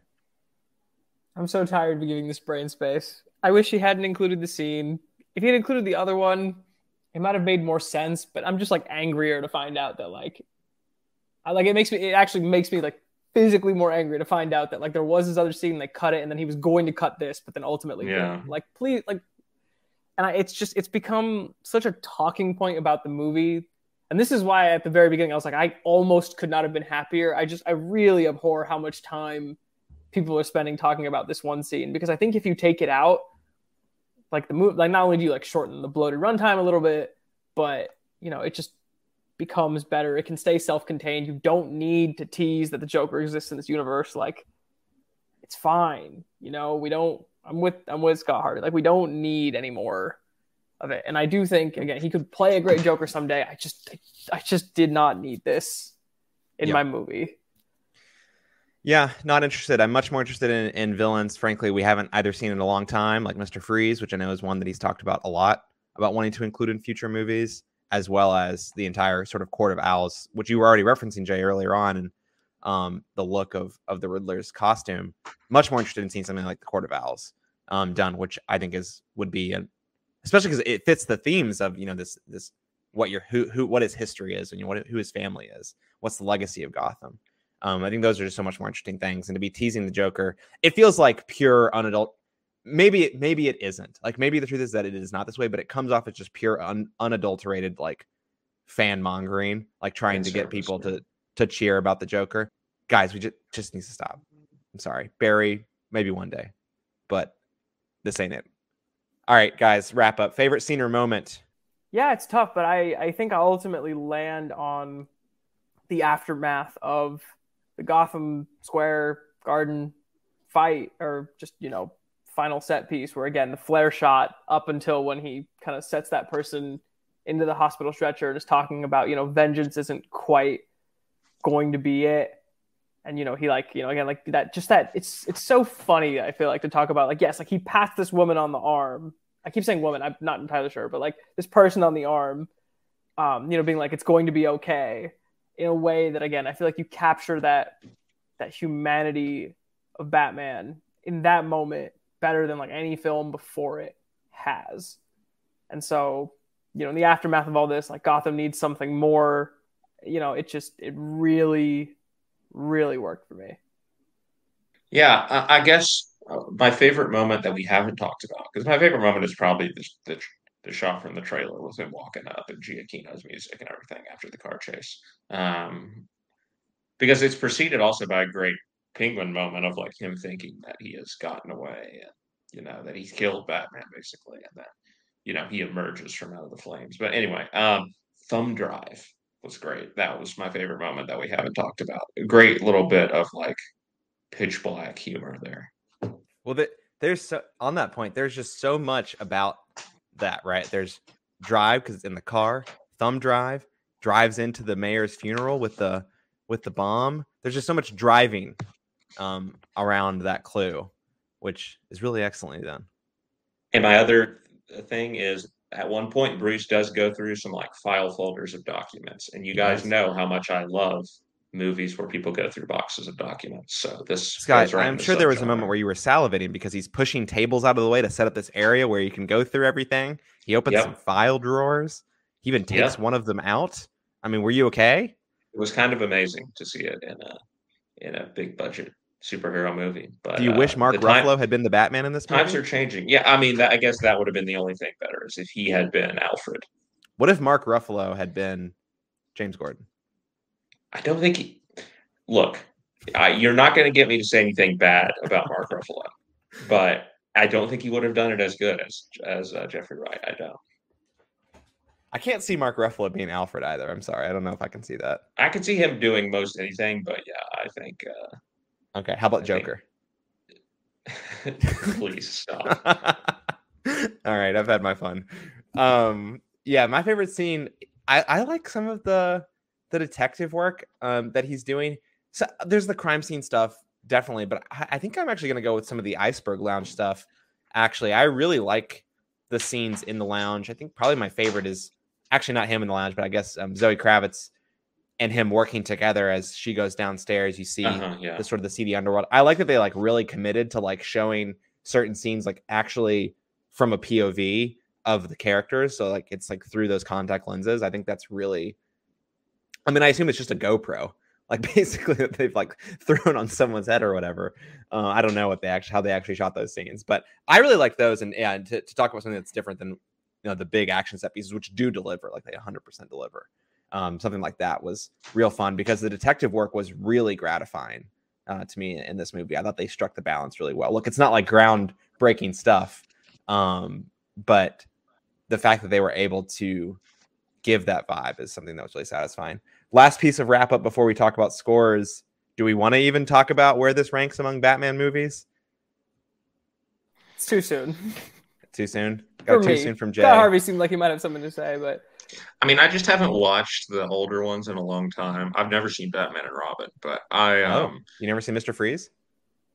I'm so tired of giving this brain space. I wish he hadn't included the scene. If he had included the other one, it might have made more sense. But I'm just like angrier to find out that like, I like it makes me. It actually makes me like physically more angry to find out that like there was this other scene they cut it and then he was going to cut this, but then ultimately Yeah. didn't. Like please like, and I, it's just it's become such a talking point about the movie. And this is why at the very beginning I was like, I almost could not have been happier. I just I really abhor how much time people are spending talking about this one scene because I think if you take it out, like the movie like not only do you like shorten the bloated runtime a little bit, but you know it just becomes better. It can stay self-contained. You don't need to tease that the Joker exists in this universe. Like it's fine. You know, we don't. I'm with I'm with Scott Harvey. Like we don't need any more of it. And I do think again he could play a great Joker someday. I just I, just did not need this in Yeah. my movie. Yeah, not interested. I'm much more interested in, in villains. Frankly, we haven't either seen in a long time, like Mr. Freeze, which I know is one that he's talked about a lot about wanting to include in future movies, as well as the entire sort of Court of Owls, which you were already referencing, Jay, earlier on, and um, the look of of the Riddler's costume. Much more interested in seeing something like the Court of Owls um, done, which I think is would be, a, especially because it fits the themes of you know this this what your who who what his history is and you know, what who his family is, what's the legacy of Gotham. Um, I think those are just so much more interesting things. And to be teasing the Joker, it feels like pure unadult. Maybe it maybe it isn't. Like maybe the truth is that it is not this way, but it comes off as just pure un, unadulterated like fan mongering, like trying to get people yeah. to to cheer about the Joker. Guys, we just just needs to stop. I'm sorry, Barry. Maybe one day, but this ain't it. All right, guys, wrap up. Favorite scene or moment? Yeah, it's tough, but I, I think I'll ultimately land on the aftermath of the Gotham Square Garden fight, or just, you know, final set piece where, again, the flare shot up until when he kind of sets that person into the hospital stretcher and is talking about, you know, vengeance isn't quite going to be it. And, you know, he like, you know, again, like that, just that it's, it's so funny, I feel like, to talk about, like, yes, like he passed this woman on the arm I keep saying woman. I'm not entirely sure, but like this person on the arm, um, you know, being like it's going to be okay in a way that again, I feel like you capture that that humanity of Batman in that moment better than like any film before it has. And so, you know, in the aftermath of all this, like Gotham needs something more. You know, it just it really, really worked for me. Yeah, I, guess uh, my favorite moment that we haven't talked about, because my favorite moment is probably the, the the shot from the trailer with him walking up and Giacchino's music and everything after the car chase. Um, because it's preceded also by a great penguin moment of like him thinking that he has gotten away and you know that he's killed Batman basically, and that you know he emerges from out of the flames. But anyway, um, thumb drive was great. That was my favorite moment that we haven't talked about. A great little bit of like pitch black humor there. Well, the, there's so on that point. There's just so much about that, right? There's drive because it's in the car. Thumb drive drives into the mayor's funeral with the with the bomb. There's just so much driving um, around that clue, which is really excellently done. And my other thing is at one point Bruce does go through some like file folders of documents. And you guys Yes. know how much I love movies where people go through boxes of documents. So this Scott, right I'm sure there was a moment where you were salivating because he's pushing tables out of the way to set up this area where you can go through everything. He opens Yep. some file drawers. He even takes Yep. one of them out. I mean, were you okay? it was kind of amazing to see it in a in a big budget superhero movie. But Do you uh, wish Mark time- Ruffalo had been the Batman in this movie? times are changing. Yeah, I mean that I guess that would have been the only thing better is if he had been Alfred. What if Mark Ruffalo had been James Gordon? I don't think he look, I, you're not going to get me to say anything bad about Mark Ruffalo, but I don't think he would have done it as good as as uh, Jeffrey Wright. I don't. I can't see Mark Ruffalo being Alfred either. I'm sorry. I don't know if I can see that. I could see him doing most anything, but yeah, I think. Uh, okay, how about I think- Joker? <laughs> please stop. <laughs> All right, I've had my fun. Um, yeah, my favorite scene. I, I like some of the the detective work um, that he's doing. So there's the crime scene stuff, definitely, but I, I think I'm actually gonna go with some of the iceberg lounge stuff. Actually, I really like the scenes in the lounge. I think probably my favorite is actually not him in the lounge, but I guess um, Zoe Kravitz and him working together as she goes downstairs. You see Uh-huh, yeah. the sort of the seedy underworld. I like that they like really committed to like showing certain scenes like actually from a POV of the characters. So like it's like through those contact lenses. I think that's really I mean, I assume it's just a GoPro, like <laughs> basically that they've like thrown on someone's head or whatever. Uh, I don't know what they actually how they actually shot those scenes, but I really like those. And yeah, and to, to talk about something that's different than you know the big action set pieces, which do deliver, like they 100% deliver. Um, something like that was real fun because the detective work was really gratifying uh, to me in this movie. I thought they struck the balance really well. Look, it's not like groundbreaking stuff, um, but the fact that they were able to give that vibe is something that was really satisfying. Last piece of wrap up before we talk about scores. Do we want to even talk about where this ranks among Batman movies? It's too soon. Too soon? For Got too me. soon from Jay. Scott Harvey seemed like he might have something to say, but I mean, I just haven't watched the older ones in a long time. I've never seen Batman and Robin, but I Oh, um you never seen Mr. Freeze?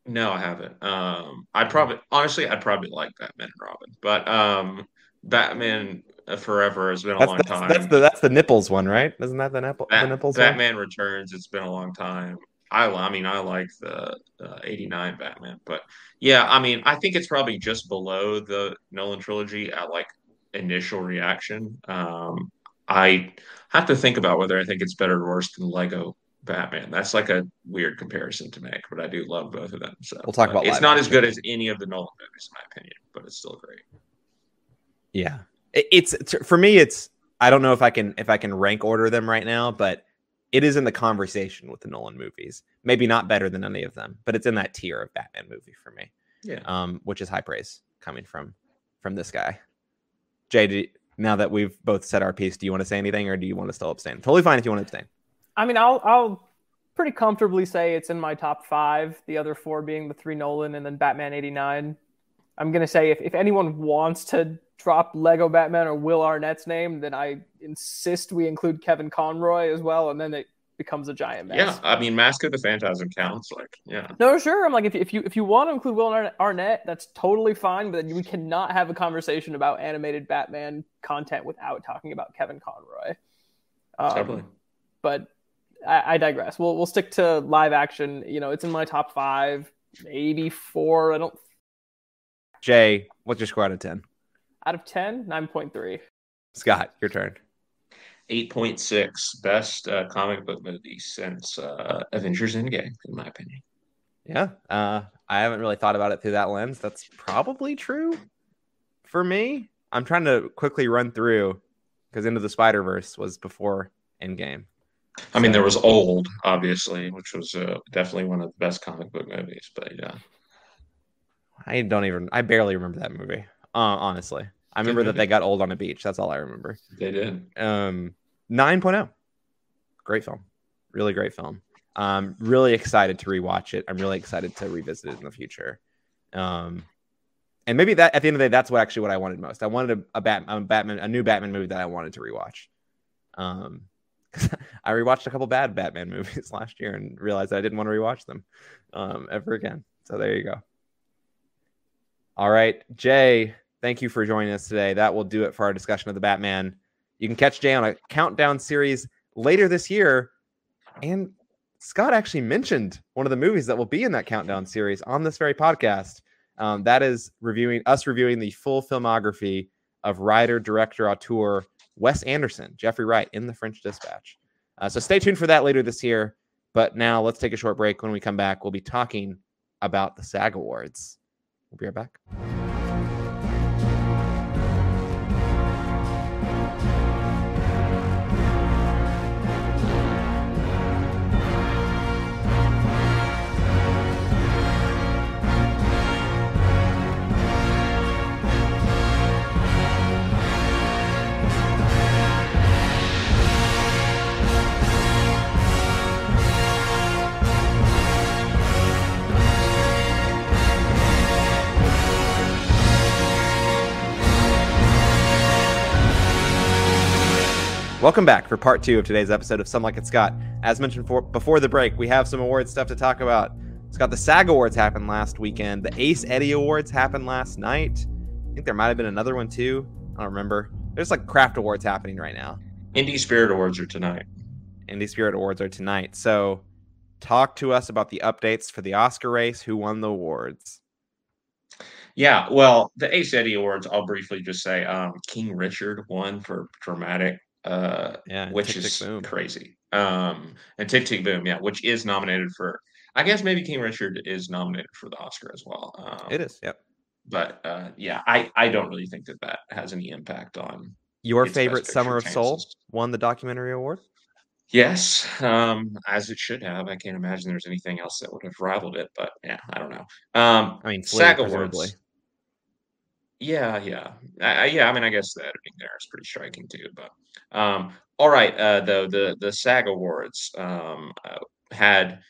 no, I haven't. Um, I probably honestly, I'd probably like Batman and Robin, but um, Batman Forever has been a That's, long that's, time. that's the that's the nipples one, right? Isn't that the nipple the Bat- nipples one? Batman Returns. It's been a long time. I, I mean, I like the uh, '89 Batman, but yeah, I mean, I think it's probably just below the Nolan trilogy at like initial reaction. Um, I have to think about whether I think it's better or worse than Lego Batman. That's like a weird comparison to make, but I do love both of them. So We'll talk about It's not as good as any of the Nolan movies, in my opinion, but it's still great. Yeah, it's, it's for me. It's I don't know if I can if I can rank order them right now, but it is in the conversation with the Nolan movies. Maybe not better than any of them, but it's in that tier of Batman movie for me. Yeah. um, which is high praise coming from from this guy. Jay, now that we've both said our piece, do you want to say anything, or do you want to still abstain? Totally fine if you want to abstain. I mean, I'll I'll pretty comfortably say it's in my top five. The other four being the three Nolan and then Batman '89. I'm gonna say if, if anyone wants to drop Lego Batman or Will Arnett's name, then I insist we include Kevin Conroy as well, and then it becomes a giant mess. Yeah. I mean, Mask of the Phantasm counts. Like, yeah. No, sure. I'm like, if you, if you if you want to include Will Arnett- Arnett, that's totally fine. But we cannot have a conversation about animated Batman content without talking about Kevin Conroy. Um, Totally. But I, I digress. We'll we'll stick to live action. You know, it's in my top five, maybe four. I don't Jay, what's your score out of ten? Out of 10, 9.3. Scott, your turn. 8.6 best uh, comic book movie since uh, Avengers Endgame, in my opinion. Yeah, uh, I haven't really thought about it through that lens. That's probably true for me. I'm trying to quickly run through because Into the Spider Verse was before Endgame. I mean, there was Old, obviously, which was uh, definitely one of the best comic book movies. But yeah, I don't even. I barely remember that movie. Uh, honestly, I remember that they got old on a beach. That's all I remember. they did. um 9.0 great film. Really great film. Um really excited to rewatch it. I'm really excited to revisit it in the future. Um and maybe that at the end of the day that's what actually what i wanted most. I wanted a, a, Bat, a batman a new batman movie that i wanted to rewatch. Um <laughs> i rewatched a couple bad batman <laughs> movies last year and realized i didn't want to rewatch them um ever again. So there you go. All right jay thank you for joining us today that will do it for our discussion of the batman you can catch Jay on a countdown series later this year. And Scott actually mentioned one of the movies that will be in that countdown series on this very podcast. Um, that is reviewing us reviewing the full filmography of writer, director, auteur Wes Anderson, Jeffrey Wright in The French Dispatch. Uh, so stay tuned for that later this year. But now let's take a short break. When we come back, we'll be talking about the SAG Awards. We'll be right back. Welcome back for part two of today's episode of Some Like It Scott. As mentioned for, before the break, we have some award stuff to talk about. Scott, the SAG Awards happened last weekend. The Ace Eddie Awards happened last night. I think there might have been another one too. I don't remember. There's like craft awards happening right now. Indie Spirit Awards are tonight. Indie Spirit Awards are tonight. So, talk to us about the updates for the Oscar race. Who won the awards? Yeah, well, the Ace Eddie Awards, I'll briefly just say um, King Richard won for dramatic, uh, Yeah, which Tick, Tick, is Boom. crazy. Um, and Tick Tick Boom, yeah, which is nominated for, I guess maybe King Richard is nominated for the Oscar as well. Um, It is. Yep. But uh, yeah, I, I don't really think that that has any impact on. Your favorite Summer of Soul won the documentary award. Yes, um, as it should have. I can't imagine there's anything else that would have rivaled it, but yeah, I don't know. Um, I mean, Flee, SAG presumably. Awards. Yeah, yeah, I, I- yeah. I mean, I guess the editing there is pretty striking too. But um, all right, uh, though the the SAG Awards um, uh, had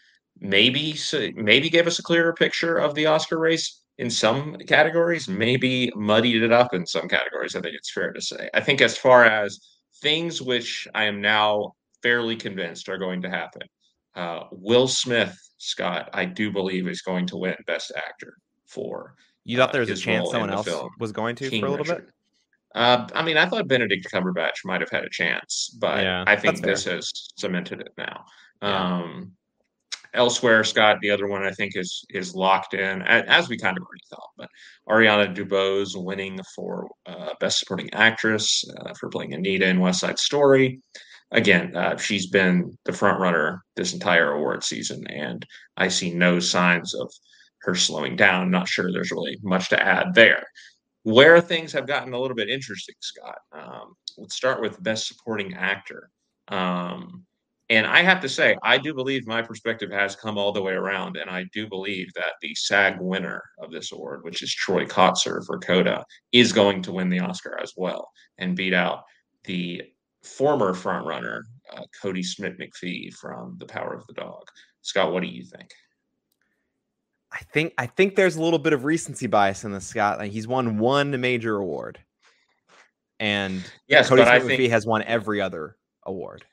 maybe maybe gave us a clearer picture of the Oscar race in some categories, maybe muddied it up in some categories. I think it's fair to say. I think as far as things which I am now fairly convinced are going to happen, uh, Will Smith, Scott, I do believe is going to win Best Actor for You thought uh, there was a chance someone else was going to King for a little bit. Uh, I mean, I thought Benedict Cumberbatch might have had a chance, but Yeah, I think this has cemented it now. Yeah. Um, elsewhere, Scott, the other one I think is is locked in, as we kind of already thought. But Ariana DeBose winning for uh, Best Supporting Actress uh, for playing Anita in West Side Story. Again, uh, she's been the front runner this entire award season, and I see no signs of her slowing down. Not sure there's really much to add there. Where things have gotten a little bit interesting, Scott. Um, let's start with Best Supporting Actor. Um, and I have to say, I do believe my perspective has come all the way around, and I do believe that the SAG winner of this award, which is Troy Kotsur for Coda, is going to win the Oscar as well and beat out the former frontrunner uh, Kodi Smit-McPhee from The Power of the Dog. Scott, what do you think? I think I think there's a little bit of recency bias in this, Scott. Like he's won one major award, and Yes, Kodi but I Smith think has won every other award.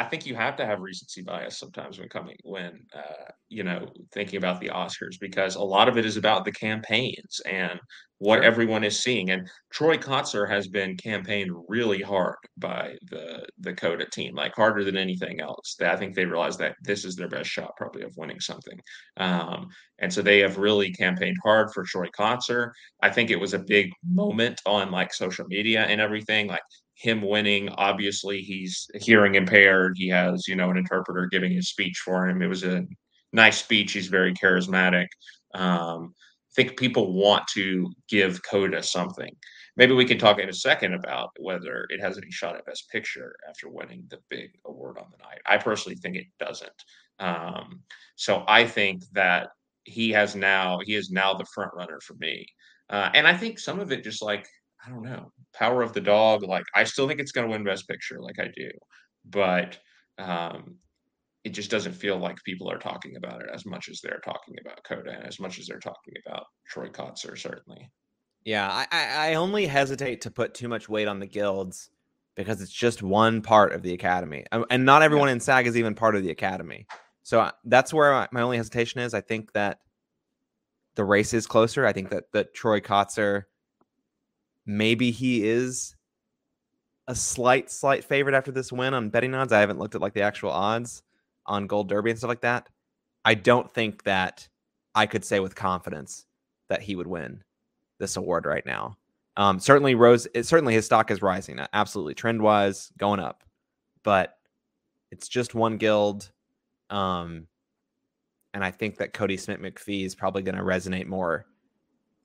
I think you have to have recency bias sometimes when coming when uh, you know thinking about the Oscars because a lot of it is about the campaigns and what Sure. everyone is seeing. And Troy Kotsur has been campaigned really hard by the the Coda team, like harder than anything else. I think they realize that this is their best shot, probably, of winning something. Um, and so they have really campaigned hard for Troy Kotsur. I think it was a big moment on like social media and everything. Like him winning, obviously he's hearing impaired. He has, you know, an interpreter giving his speech for him. It was a nice speech. He's very charismatic. Um, I think people want to give Coda something. Maybe we can talk in a second about whether it has any shot at Best Picture after winning the big award on the night. I personally think it doesn't. Um, so I think that he has now he is now the front runner for me. Uh, and I think some of it just like I don't know, Power of the Dog. Like I still think it's going to win Best Picture, like I do, but um, it just doesn't feel like people are talking about it as much as they're talking about Coda and as much as they're talking about Troy Kotsur. Certainly, Yeah, I, I only hesitate to put too much weight on the guilds because it's just one part of the academy, and not everyone in SAG is even part of the academy. So that's where my, my only hesitation is. I think that the race is closer. I think that that Troy Kotsur, maybe he is a slight slight favorite after this win on betting odds. I haven't looked at like the actual odds on Gold Derby and stuff like that. I don't think that I could say with confidence that he would win this award right now. Um, certainly, Rose. It, certainly, his stock is rising. uh, Absolutely, trend wise, going up. But it's just one guild, um, and I think that Kodi Smit-McPhee is probably going to resonate more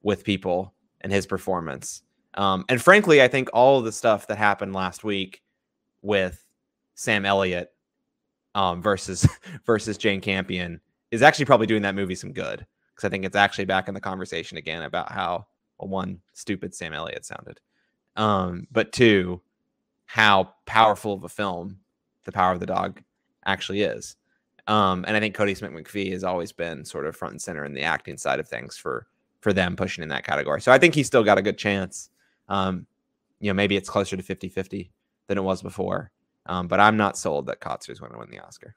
with people and his performance. Um, and frankly, I think all of the stuff that happened last week with Sam Elliott um, versus <laughs> versus Jane Campion is actually probably doing that movie some good because I think it's actually back in the conversation again about how well, one stupid Sam Elliott sounded, um, but two, how powerful of a film The Power of the Dog actually is. Um, and I think Kodi Smit-McPhee has always been sort of front and center in the acting side of things for for them pushing in that category. So I think he's still got a good chance. Um, you know, maybe it's closer to 50-50 than it was before. Um, but I'm not sold that Kotsur is going to win the Oscar.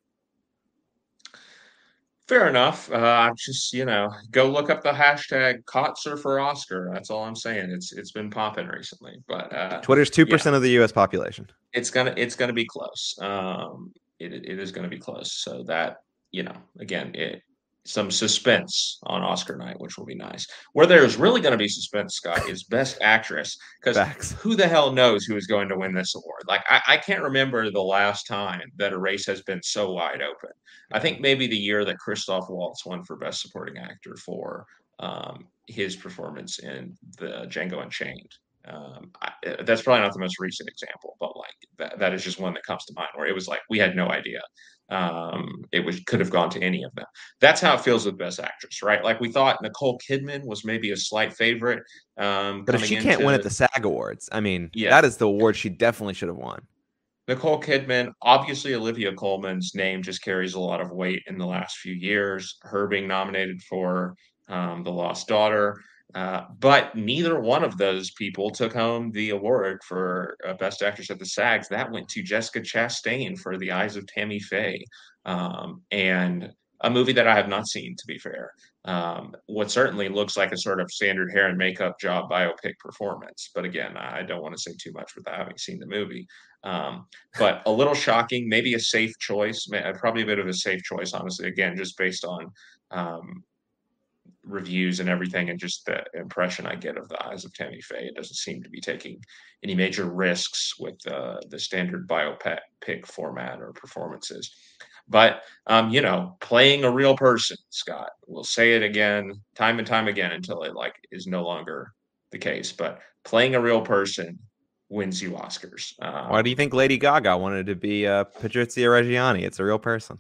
Fair enough. Uh, just you know, go look up the hashtag Kotsur for Oscar. That's all I'm saying. It's it's been popping recently, but uh, Twitter's two percent of the U.S. population. It's gonna it's gonna be close. Um, it it is gonna be close. So that you know, again, it some suspense on Oscar night, which will be nice. Where there's really going to be suspense, Scott, is Best Actress because who the hell knows who is going to win this award? Like I, I, can't remember the last time that a race has been so wide open. I think maybe the year that Christoph Waltz won for Best Supporting Actor for um, his performance in the Django Unchained. Um, I, that's probably not the most recent example, but like that, that is just one that comes to mind where it was like we had no idea um, it was could have gone to any of them. That's how it feels with Best Actress, right? Like we thought Nicole Kidman was maybe a slight favorite. Um, but if she can't into, win at the SAG Awards, I mean, yeah. that is the award she definitely should have won. Nicole Kidman, obviously Olivia Colman's name just carries a lot of weight in the last few years. Her being nominated for um, The Lost Daughter. Uh, but neither one of those people took home the award for uh, Best Actress at the SAGs. That went to Jessica Chastain for The Eyes of Tammy Faye, um, and a movie that I have not seen, to be fair. Um, what certainly looks like a sort of standard hair and makeup job biopic performance. But again, I don't want to say too much without having seen the movie. Um, but a little shocking, maybe a safe choice, probably a bit of a safe choice, honestly. Again, just based on um, reviews and everything, and just the impression I get of the eyes of Tammy Faye. It doesn't seem to be taking any major risks with uh, the standard biopic format or performances. But um, you know, playing a real person, Scott. We'll say it again, time and time again, until it like is no longer the case. But playing a real person wins you Oscars. Um, Why do you think Lady Gaga wanted to be uh, Patrizia Reggiani? It's a real person.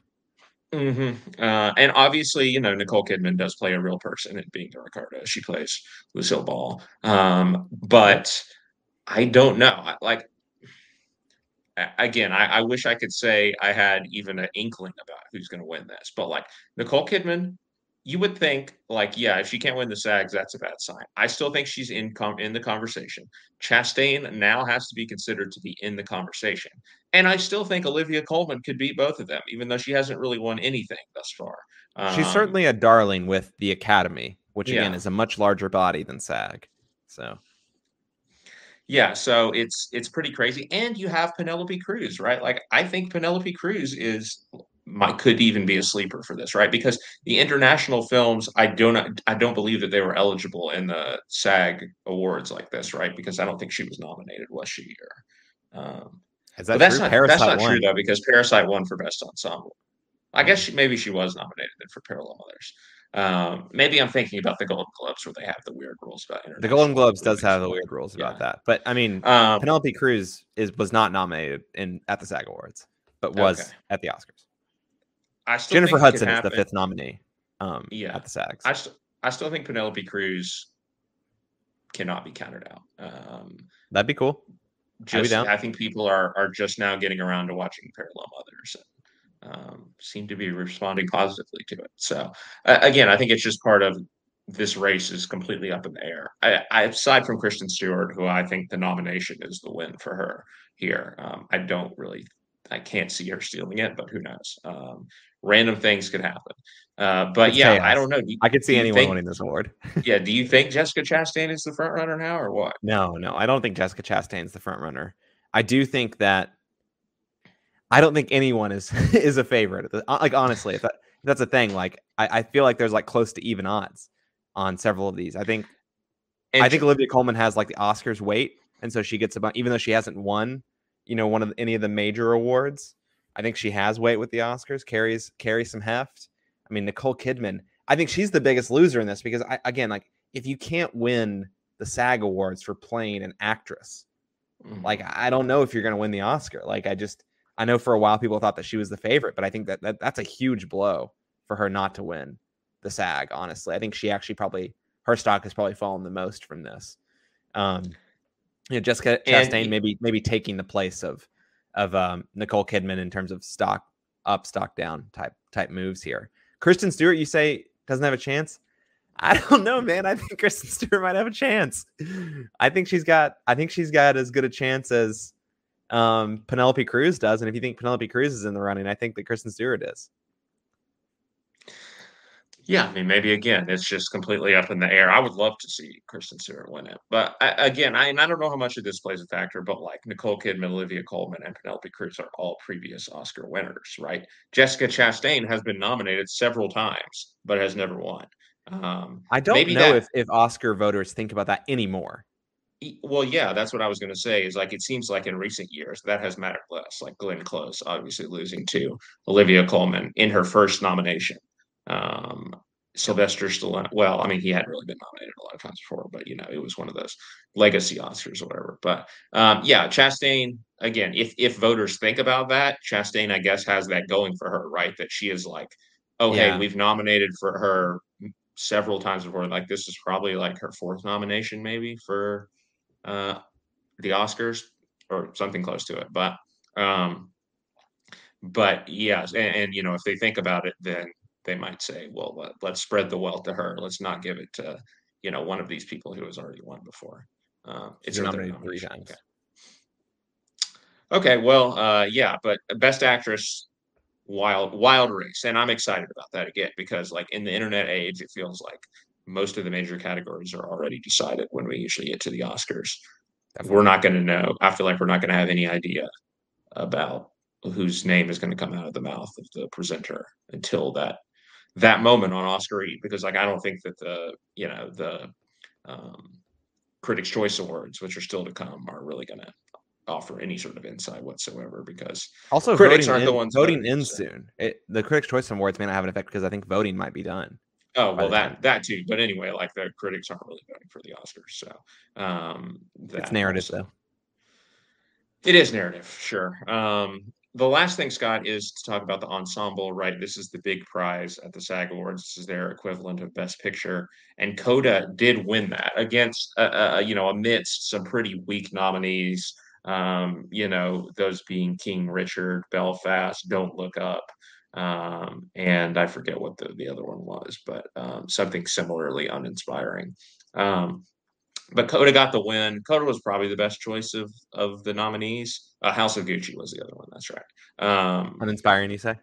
Mm-hmm. Uh, and obviously, you know, Nicole Kidman does play a real person in Being the Ricardo. She plays Lucille Ball. Um, but I don't know. Like, again, I, I, wish I could say I had even an inkling about who's going to win this. But like Nicole Kidman, you would think like, yeah, if she can't win the SAGs, that's a bad sign. I still think she's in com- in the conversation. Chastain now has to be considered to be in the conversation. And I still think Olivia Colman could beat both of them, even though she hasn't really won anything thus far. Um, She's certainly a darling with the Academy, which again yeah. is a much larger body than SAG. So yeah, so it's it's pretty crazy. And you have Penelope Cruz, right? Like I think Penelope Cruz is might could even be a sleeper for this, right? Because the international films, I don't I don't believe that they were eligible in the SAG awards like this, right? Because I don't think she was nominated, was she? Or um, is that that's not that's not won. true though, because Parasite won for best ensemble. I guess she, maybe she was nominated for Parallel Mothers. Um, maybe I'm thinking about the Golden Globes where they have the weird rules about the Golden Globes does have the weird rules about yeah. that. But I mean, um, Penelope Cruz is was not nominated in at the SAG Awards, but was okay. at the Oscars. Jennifer Hudson is the fifth nominee. Um, yeah, at the SAGs. I, st- I still think Penelope Cruz cannot be counted out. Um, That'd be cool just I think people are are just now getting around to watching Parallel Mothers and um, seem to be responding positively to it. So uh, again, I think it's just part of this race is completely up in the air. I, I, aside from Kristen Stewart, who I think the nomination is the win for her here, um, I don't really, I can't see her stealing it, but who knows? Um, random things could happen. Uh, but it's yeah, chaos. I don't know. Do, I could see anyone think, winning this award. <laughs> yeah. Do you think Jessica Chastain is the front runner now, or what? No, no, I don't think Jessica Chastain is the front runner. I do think that I don't think anyone is <laughs> is a favorite. Uh, like honestly, if, that, if that's a thing, like I, I, feel like there's like close to even odds on several of these. I think I think Olivia Colman has like the Oscars weight, and so she gets about even though she hasn't won, you know, one of any of the major awards. I think she has weight with the Oscars, carries carries some heft. I mean, Nicole Kidman, I think she's the biggest loser in this because I again, like if you can't win the SAG awards for playing an actress, mm-hmm. like I don't know if you're going to win the Oscar. Like I just I know for a while people thought that she was the favorite, but I think that, that that's a huge blow for her not to win the SAG. Honestly, I think she actually probably her stock has probably fallen the most from this. Um, you know, Jessica Chastain maybe maybe taking the place of of um, Nicole Kidman in terms of stock up, stock down type type moves here. Kristen Stewart, you say doesn't have a chance. I don't know, man. I think Kristen Stewart might have a chance. I think she's got. I think she's got as good a chance as um, Penelope Cruz does, and if you think Penelope Cruz is in the running, I think that Kristen Stewart is. Yeah, I mean, maybe again, it's just completely up in the air. I would love to see Kristen Stewart win it, but I, again, I and I don't know how much of this plays a factor. But like Nicole Kidman, Olivia Colman, and Penelope Cruz are all previous Oscar winners, right? Jessica Chastain has been nominated several times, but has never won. Um, I don't know that, if if Oscar voters think about that anymore. Well, yeah, that's what I was going to say. Is like it seems like in recent years that has mattered less. Like Glenn Close, obviously losing to Olivia Colman in her first nomination. Um, Sylvester Stallone. Well, I mean, he hadn't really been nominated a lot of times before, but you know, it was one of those legacy Oscars or whatever. But um, yeah, Chastain. Again, if if voters think about that, Chastain, I guess, has that going for her, right? That she is like, oh, yeah. hey, we've nominated for her several times before. Like this is probably like her fourth nomination, maybe for uh, the Oscars or something close to it. But um, but yes, and, and you know, if they think about it, then they might say, well, let, us spread the wealth to her. Let's not give it to, you know, one of these people who has already won before. Uh, it's another three times. Okay. okay well, uh, yeah, but best actress, wild, wild race, and I'm excited about that again because, like, in the internet age, it feels like most of the major categories are already decided when we usually get to the Oscars. Definitely. We're not going to know. I feel like we're not going to have any idea about whose name is going to come out of the mouth of the presenter until that that moment on Oscar E because like I don't think that the you know the um, Critics' Choice Awards, which are still to come, are really going to offer any sort of insight whatsoever because also critics aren't in, the ones voting in so. soon. It, the Critics' Choice Awards may not have an effect because I think voting might be done. Oh well, that time. that too. But anyway, like the critics aren't really voting for the Oscars, so um, it's narrative also. though. It is narrative, sure. Um, the last thing, Scott, is to talk about the ensemble, right? This is the big prize at the SAG Awards. This is their equivalent of Best Picture, and Coda did win that against, uh, uh, you know, amidst some pretty weak nominees. Um, you know, those being King Richard, Belfast, Don't Look Up, um, and I forget what the, the other one was, but um, something similarly uninspiring. Um, but Coda got the win. Coda was probably the best choice of of the nominees. Uh, House of Gucci was the other one. That's right. Um, Uninspiring, you say?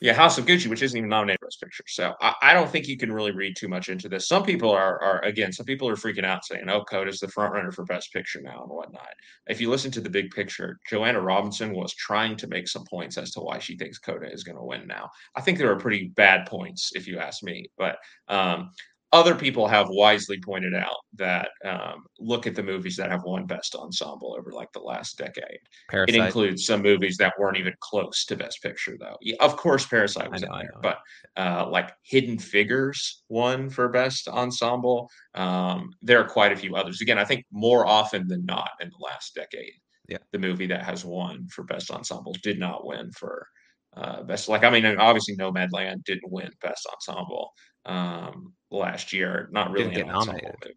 Yeah, House of Gucci, which isn't even nominated for Best Picture. So I, I, don't think you can really read too much into this. Some people are, are again, some people are freaking out saying, "Oh, Coda's the front runner for Best Picture now" and whatnot. If you listen to the big picture, Joanna Robinson was trying to make some points as to why she thinks Coda is going to win now. I think there are pretty bad points, if you ask me. But um, other people have wisely pointed out that um, look at the movies that have won best ensemble over like the last decade. Parasite. It includes some movies that weren't even close to best picture, though. Yeah, of course, Parasite was know, in there, but uh, like Hidden Figures won for best ensemble. Um, there are quite a few others. Again, I think more often than not in the last decade, yeah. the movie that has won for best ensemble did not win for uh, best. Like, I mean, obviously, Nomadland didn't win best ensemble um, last year. Not really an ensemble movie.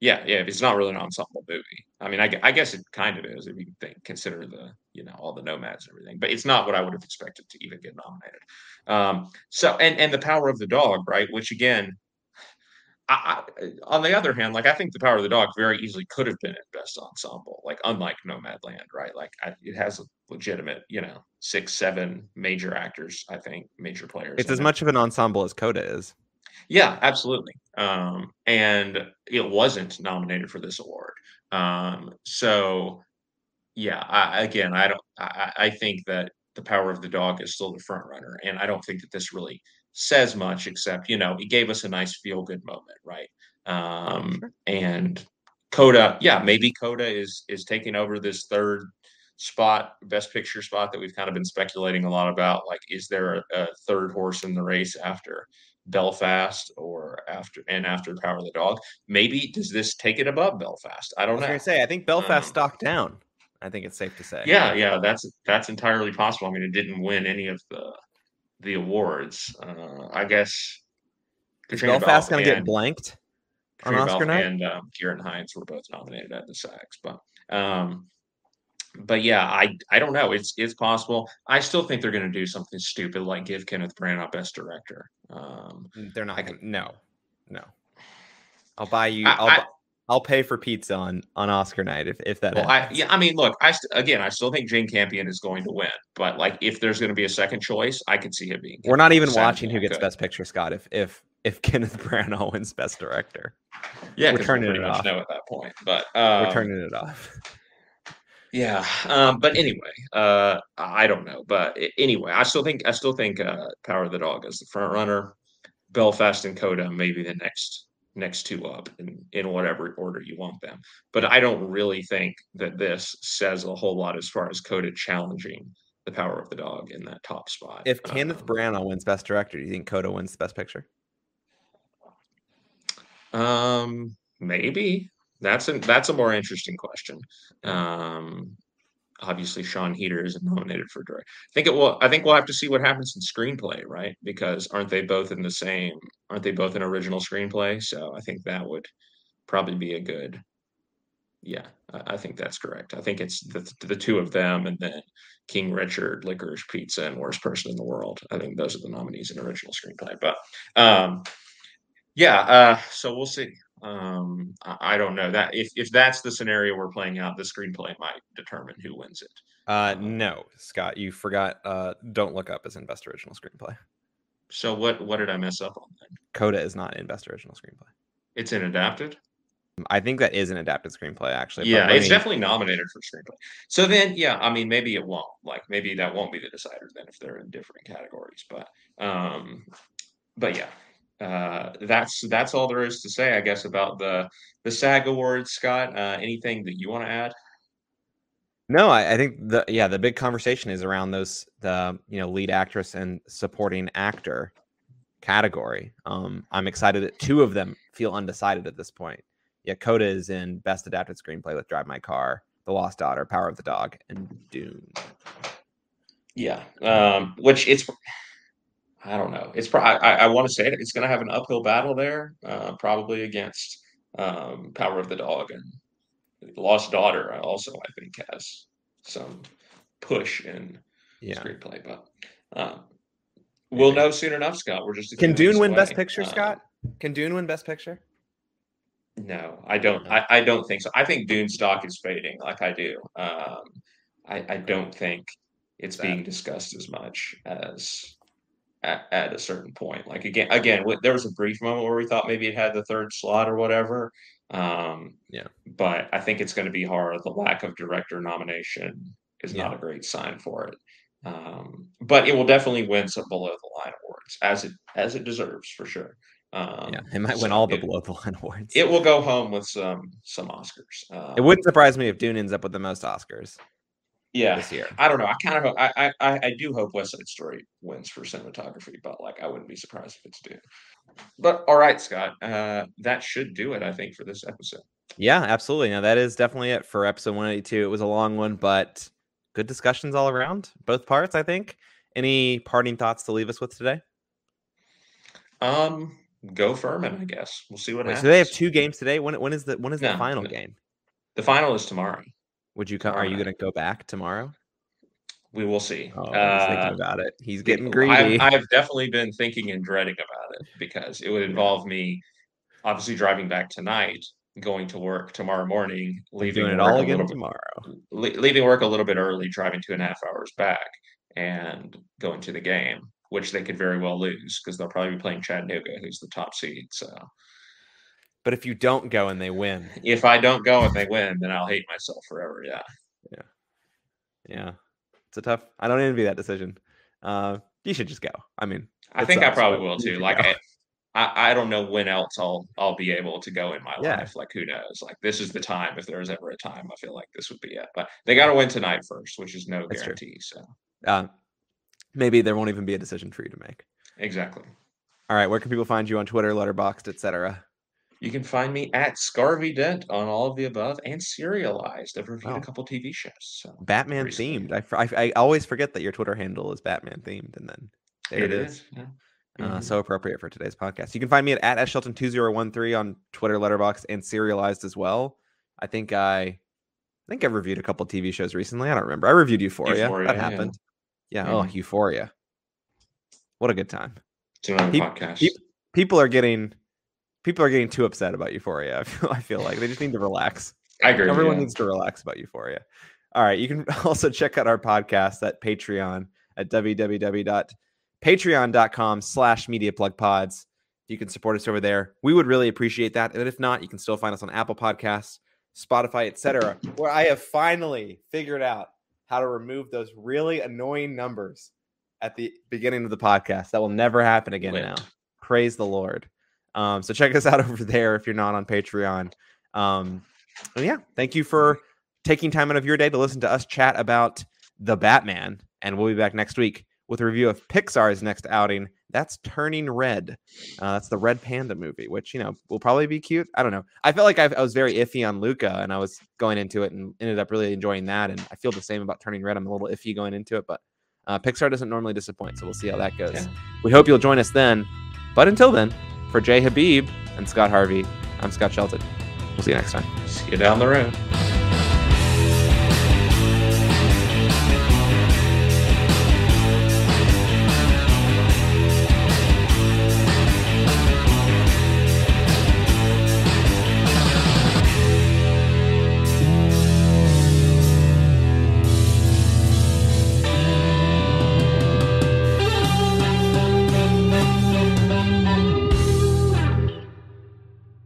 Yeah, yeah, it's not really an ensemble movie. I mean, I, I, guess it kind of is if you think consider the you know all the nomads and everything, but it's not what I would have expected to even get nominated. Um, so and and the power of the dog, right? Which again, I, on the other hand, like I think the power of the dog very easily could have been in best ensemble, like unlike Nomadland, right? Like I, it has a legitimate, you know, six, seven major actors. I think major players. It's as it. much of an ensemble as Coda is. Yeah, absolutely. Um, and it wasn't nominated for this award. Um, so, yeah, I, again, I don't. I, I think that the power of the dog is still the front runner, and I don't think that this really says much except you know it gave us a nice feel good moment, right? Um, sure. And Coda, yeah, maybe Coda is is taking over this third spot, best picture spot that we've kind of been speculating a lot about. Like, is there a, a third horse in the race after Belfast or after and after Power of the Dog. Maybe does this take it above Belfast? I don't I know. I say I think Belfast um, stocked down. I think it's safe to say. Yeah, yeah, that's that's entirely possible. I mean, it didn't win any of the the awards. Uh, I guess. Caitríona Belfast going to get blanked on Oscar night? And um, Ciarán Hinds were both nominated at the SAGs, but um, but yeah, I I don't know. It's it's possible. I still think they're going to do something stupid like give Kenneth Branagh Best Director. Um, they're not. Gonna, no, no. I'll buy you. I, will I'll pay for pizza on on Oscar night if if that. Well, I happens. yeah, I mean, look, I st- again, I still think Jane Campion is going to win, but like if there's going to be a second choice, I could see him being. We're not even watching who gets Good. Best Picture, Scott. If if if <laughs> Kenneth Branagh wins Best Director, Yeah, we're turning pretty it off. know at that point. But um, we're turning it off. Yeah, um, but anyway, uh, I I don't know, but anyway, I still think I still think uh, Power of the Dog is the front runner. Belfast and Coda maybe the next next two up in in whatever order you want them. But I don't really think that this says a whole lot as far as Coda challenging the Power of the Dog in that top spot. If Kenneth Um, Branagh wins Best Director, do you think Coda wins the Best Picture? Um, maybe that's a that's a more interesting question. Um, obviously Sian Heder is nominated for direct. I think it will. I think we'll have to see what happens in screenplay, right? Because aren't they both in the same? Aren't they both an original screenplay? So I think that would probably be a good. Yeah, I, I think that's correct. I think it's the the two of them, and then King Richard, Licorice Pizza, and Worst Person in the World. I think those are the nominees in original screenplay. But um, yeah, uh, so we'll see. Um, I, I don't know that if if that's the scenario we're playing out, the screenplay might determine who wins it. Uh, no, Scott, you forgot. Uh, Don't Look Up as in Best Original Screenplay. So what what did I mess up on then? Coda is not in Best Original Screenplay. It's an adapted. I think that is an adapted screenplay, actually. Yeah, it's me- definitely nominated for screenplay. So then, yeah, I mean, maybe it won't. Like, maybe that won't be the decider then if they're in different categories. But, um, but yeah, uh, that's that's all there is to say, I guess, about the the SAG Awards. Scott, uh, anything that you want to add? No, I, I think the yeah the big conversation is around those the you know lead actress and supporting actor category. Um, I'm excited that two of them feel undecided at this point. Yeah, Coda is in Best Adapted Screenplay with Drive My Car, The Lost Daughter, Power of the Dog, and Dune. Yeah, um, which it's I don't know. It's probably I, I want to say it. It's going to have an uphill battle there, uh, probably against um, Power of the Dog and Lost Daughter. Also, I think has some push in Yeah. screenplay, but um, we'll know soon enough, Scott. We're just Can Dune win Best. Picture, Uh, Scott? Can Dune win Best Picture? No, I don't. I, I don't think so. I think Dune stock is fading, like I do. Um, I, I don't think it's being discussed as much as at, at a certain point. Like again, again, there was a brief moment where we thought maybe it had the third slot or whatever. Um, Yeah. but I think it's going to be hard. The lack of director nomination is not a great sign for it. Um, but it will definitely win some below the line awards as it as it deserves for sure. Um, yeah, it might win all the it- below the line awards. it will go home with some some Oscars. Um, It wouldn't surprise me if Dune ends up with the most Oscars yeah. this year. I don't know. I kind of I, I I I do hope West Side Story wins for cinematography, but like I wouldn't be surprised if it's Dune. But all right, Scott, uh, that should do it. I think for this episode. Yeah, absolutely. Now that is definitely it for episode 182. It was a long one, but good discussions all around, both parts, I think. Any parting thoughts to leave us with today? Um, go Furman, I guess. We'll see what Wait, happens. so they have two games today. When when is the when is the final no. game? The final is tomorrow. Would you come? Are you going to go back tomorrow? We will see. Oh, he's Uh, thinking about it. He's I've- getting greedy. I've, definitely been thinking and dreading about it because it would involve me obviously driving back tonight, going to work tomorrow morning, leaving it all again bit- tomorrow. le- leaving work a little bit early, driving two and a half hours back, and going to the game, which they could very well lose because they'll probably be playing Chattanooga, who's the top seed. So But if you don't go and they win, if I don't go and they win, then I'll hate myself forever. Yeah. yeah, Yeah. it's a tough. I don't envy that decision. Uh, you should just go. I mean, I think I probably will too. Like. I, I, I don't know when else I'll I'll be able to go in my Yeah. life. Like who knows? Like this is the time. If there was ever a time, I feel like this would be it. But they got to win tonight first, which is no That's true. guarantee. So uh, maybe there won't even be a decision for you to make. exactly. All right, where can people find you on Twitter, Letterboxd, etc.? You can find me at Scarvy Dent on all of the above and serialized. I've reviewed Wow. a couple TV shows. So Batman themed. I, I I always forget that your Twitter handle is Batman themed, and then there it is. yeah. Uh, Mhm. so appropriate for today's podcast. You can find me at, at shelton2013 on Twitter, Letterboxd, and serialized as well. I think I, I think I reviewed a couple TV shows recently. I don't remember. I reviewed Euphoria. Euphoria, that yeah. happened. Yeah. Oh, Mhm. Euphoria. What a good time. It's another Peop- podcast. peop- People are getting people are getting too upset about Euphoria. I feel, I feel like they just need to relax. I agree. Everyone needs to relax about Euphoria. All right. You can <laughs> also check out our podcast at Patreon at www.patreon.com slash media plug pods. You can support us over there. We would really appreciate that. And if not, you can still find us on Apple Podcasts, Spotify, etc., where I have finally figured out how to remove those really annoying numbers at the beginning of the podcast. That will never happen again now. Praise the Lord. Um, so check us out over there if you're not on Patreon. Um, yeah, thank you for taking time out of your day to listen to us chat about the Batman. And we'll be back next week with a review of Pixar's next outing. That's Turning Red. Uh, that's the Red Panda movie, which you know will probably be cute. I don't know. I felt like I, I was very iffy on Luca, and I was going into it and ended up really enjoying that. And I feel the same about Turning Red. I'm a little iffy going into it, but uh, Pixar doesn't normally disappoint, so we'll see how that goes. Yeah. We hope you'll join us then. But until then, for Jay Habib and Scott Harvey, I'm Scott Shelton. We'll see you next time. See you down the road.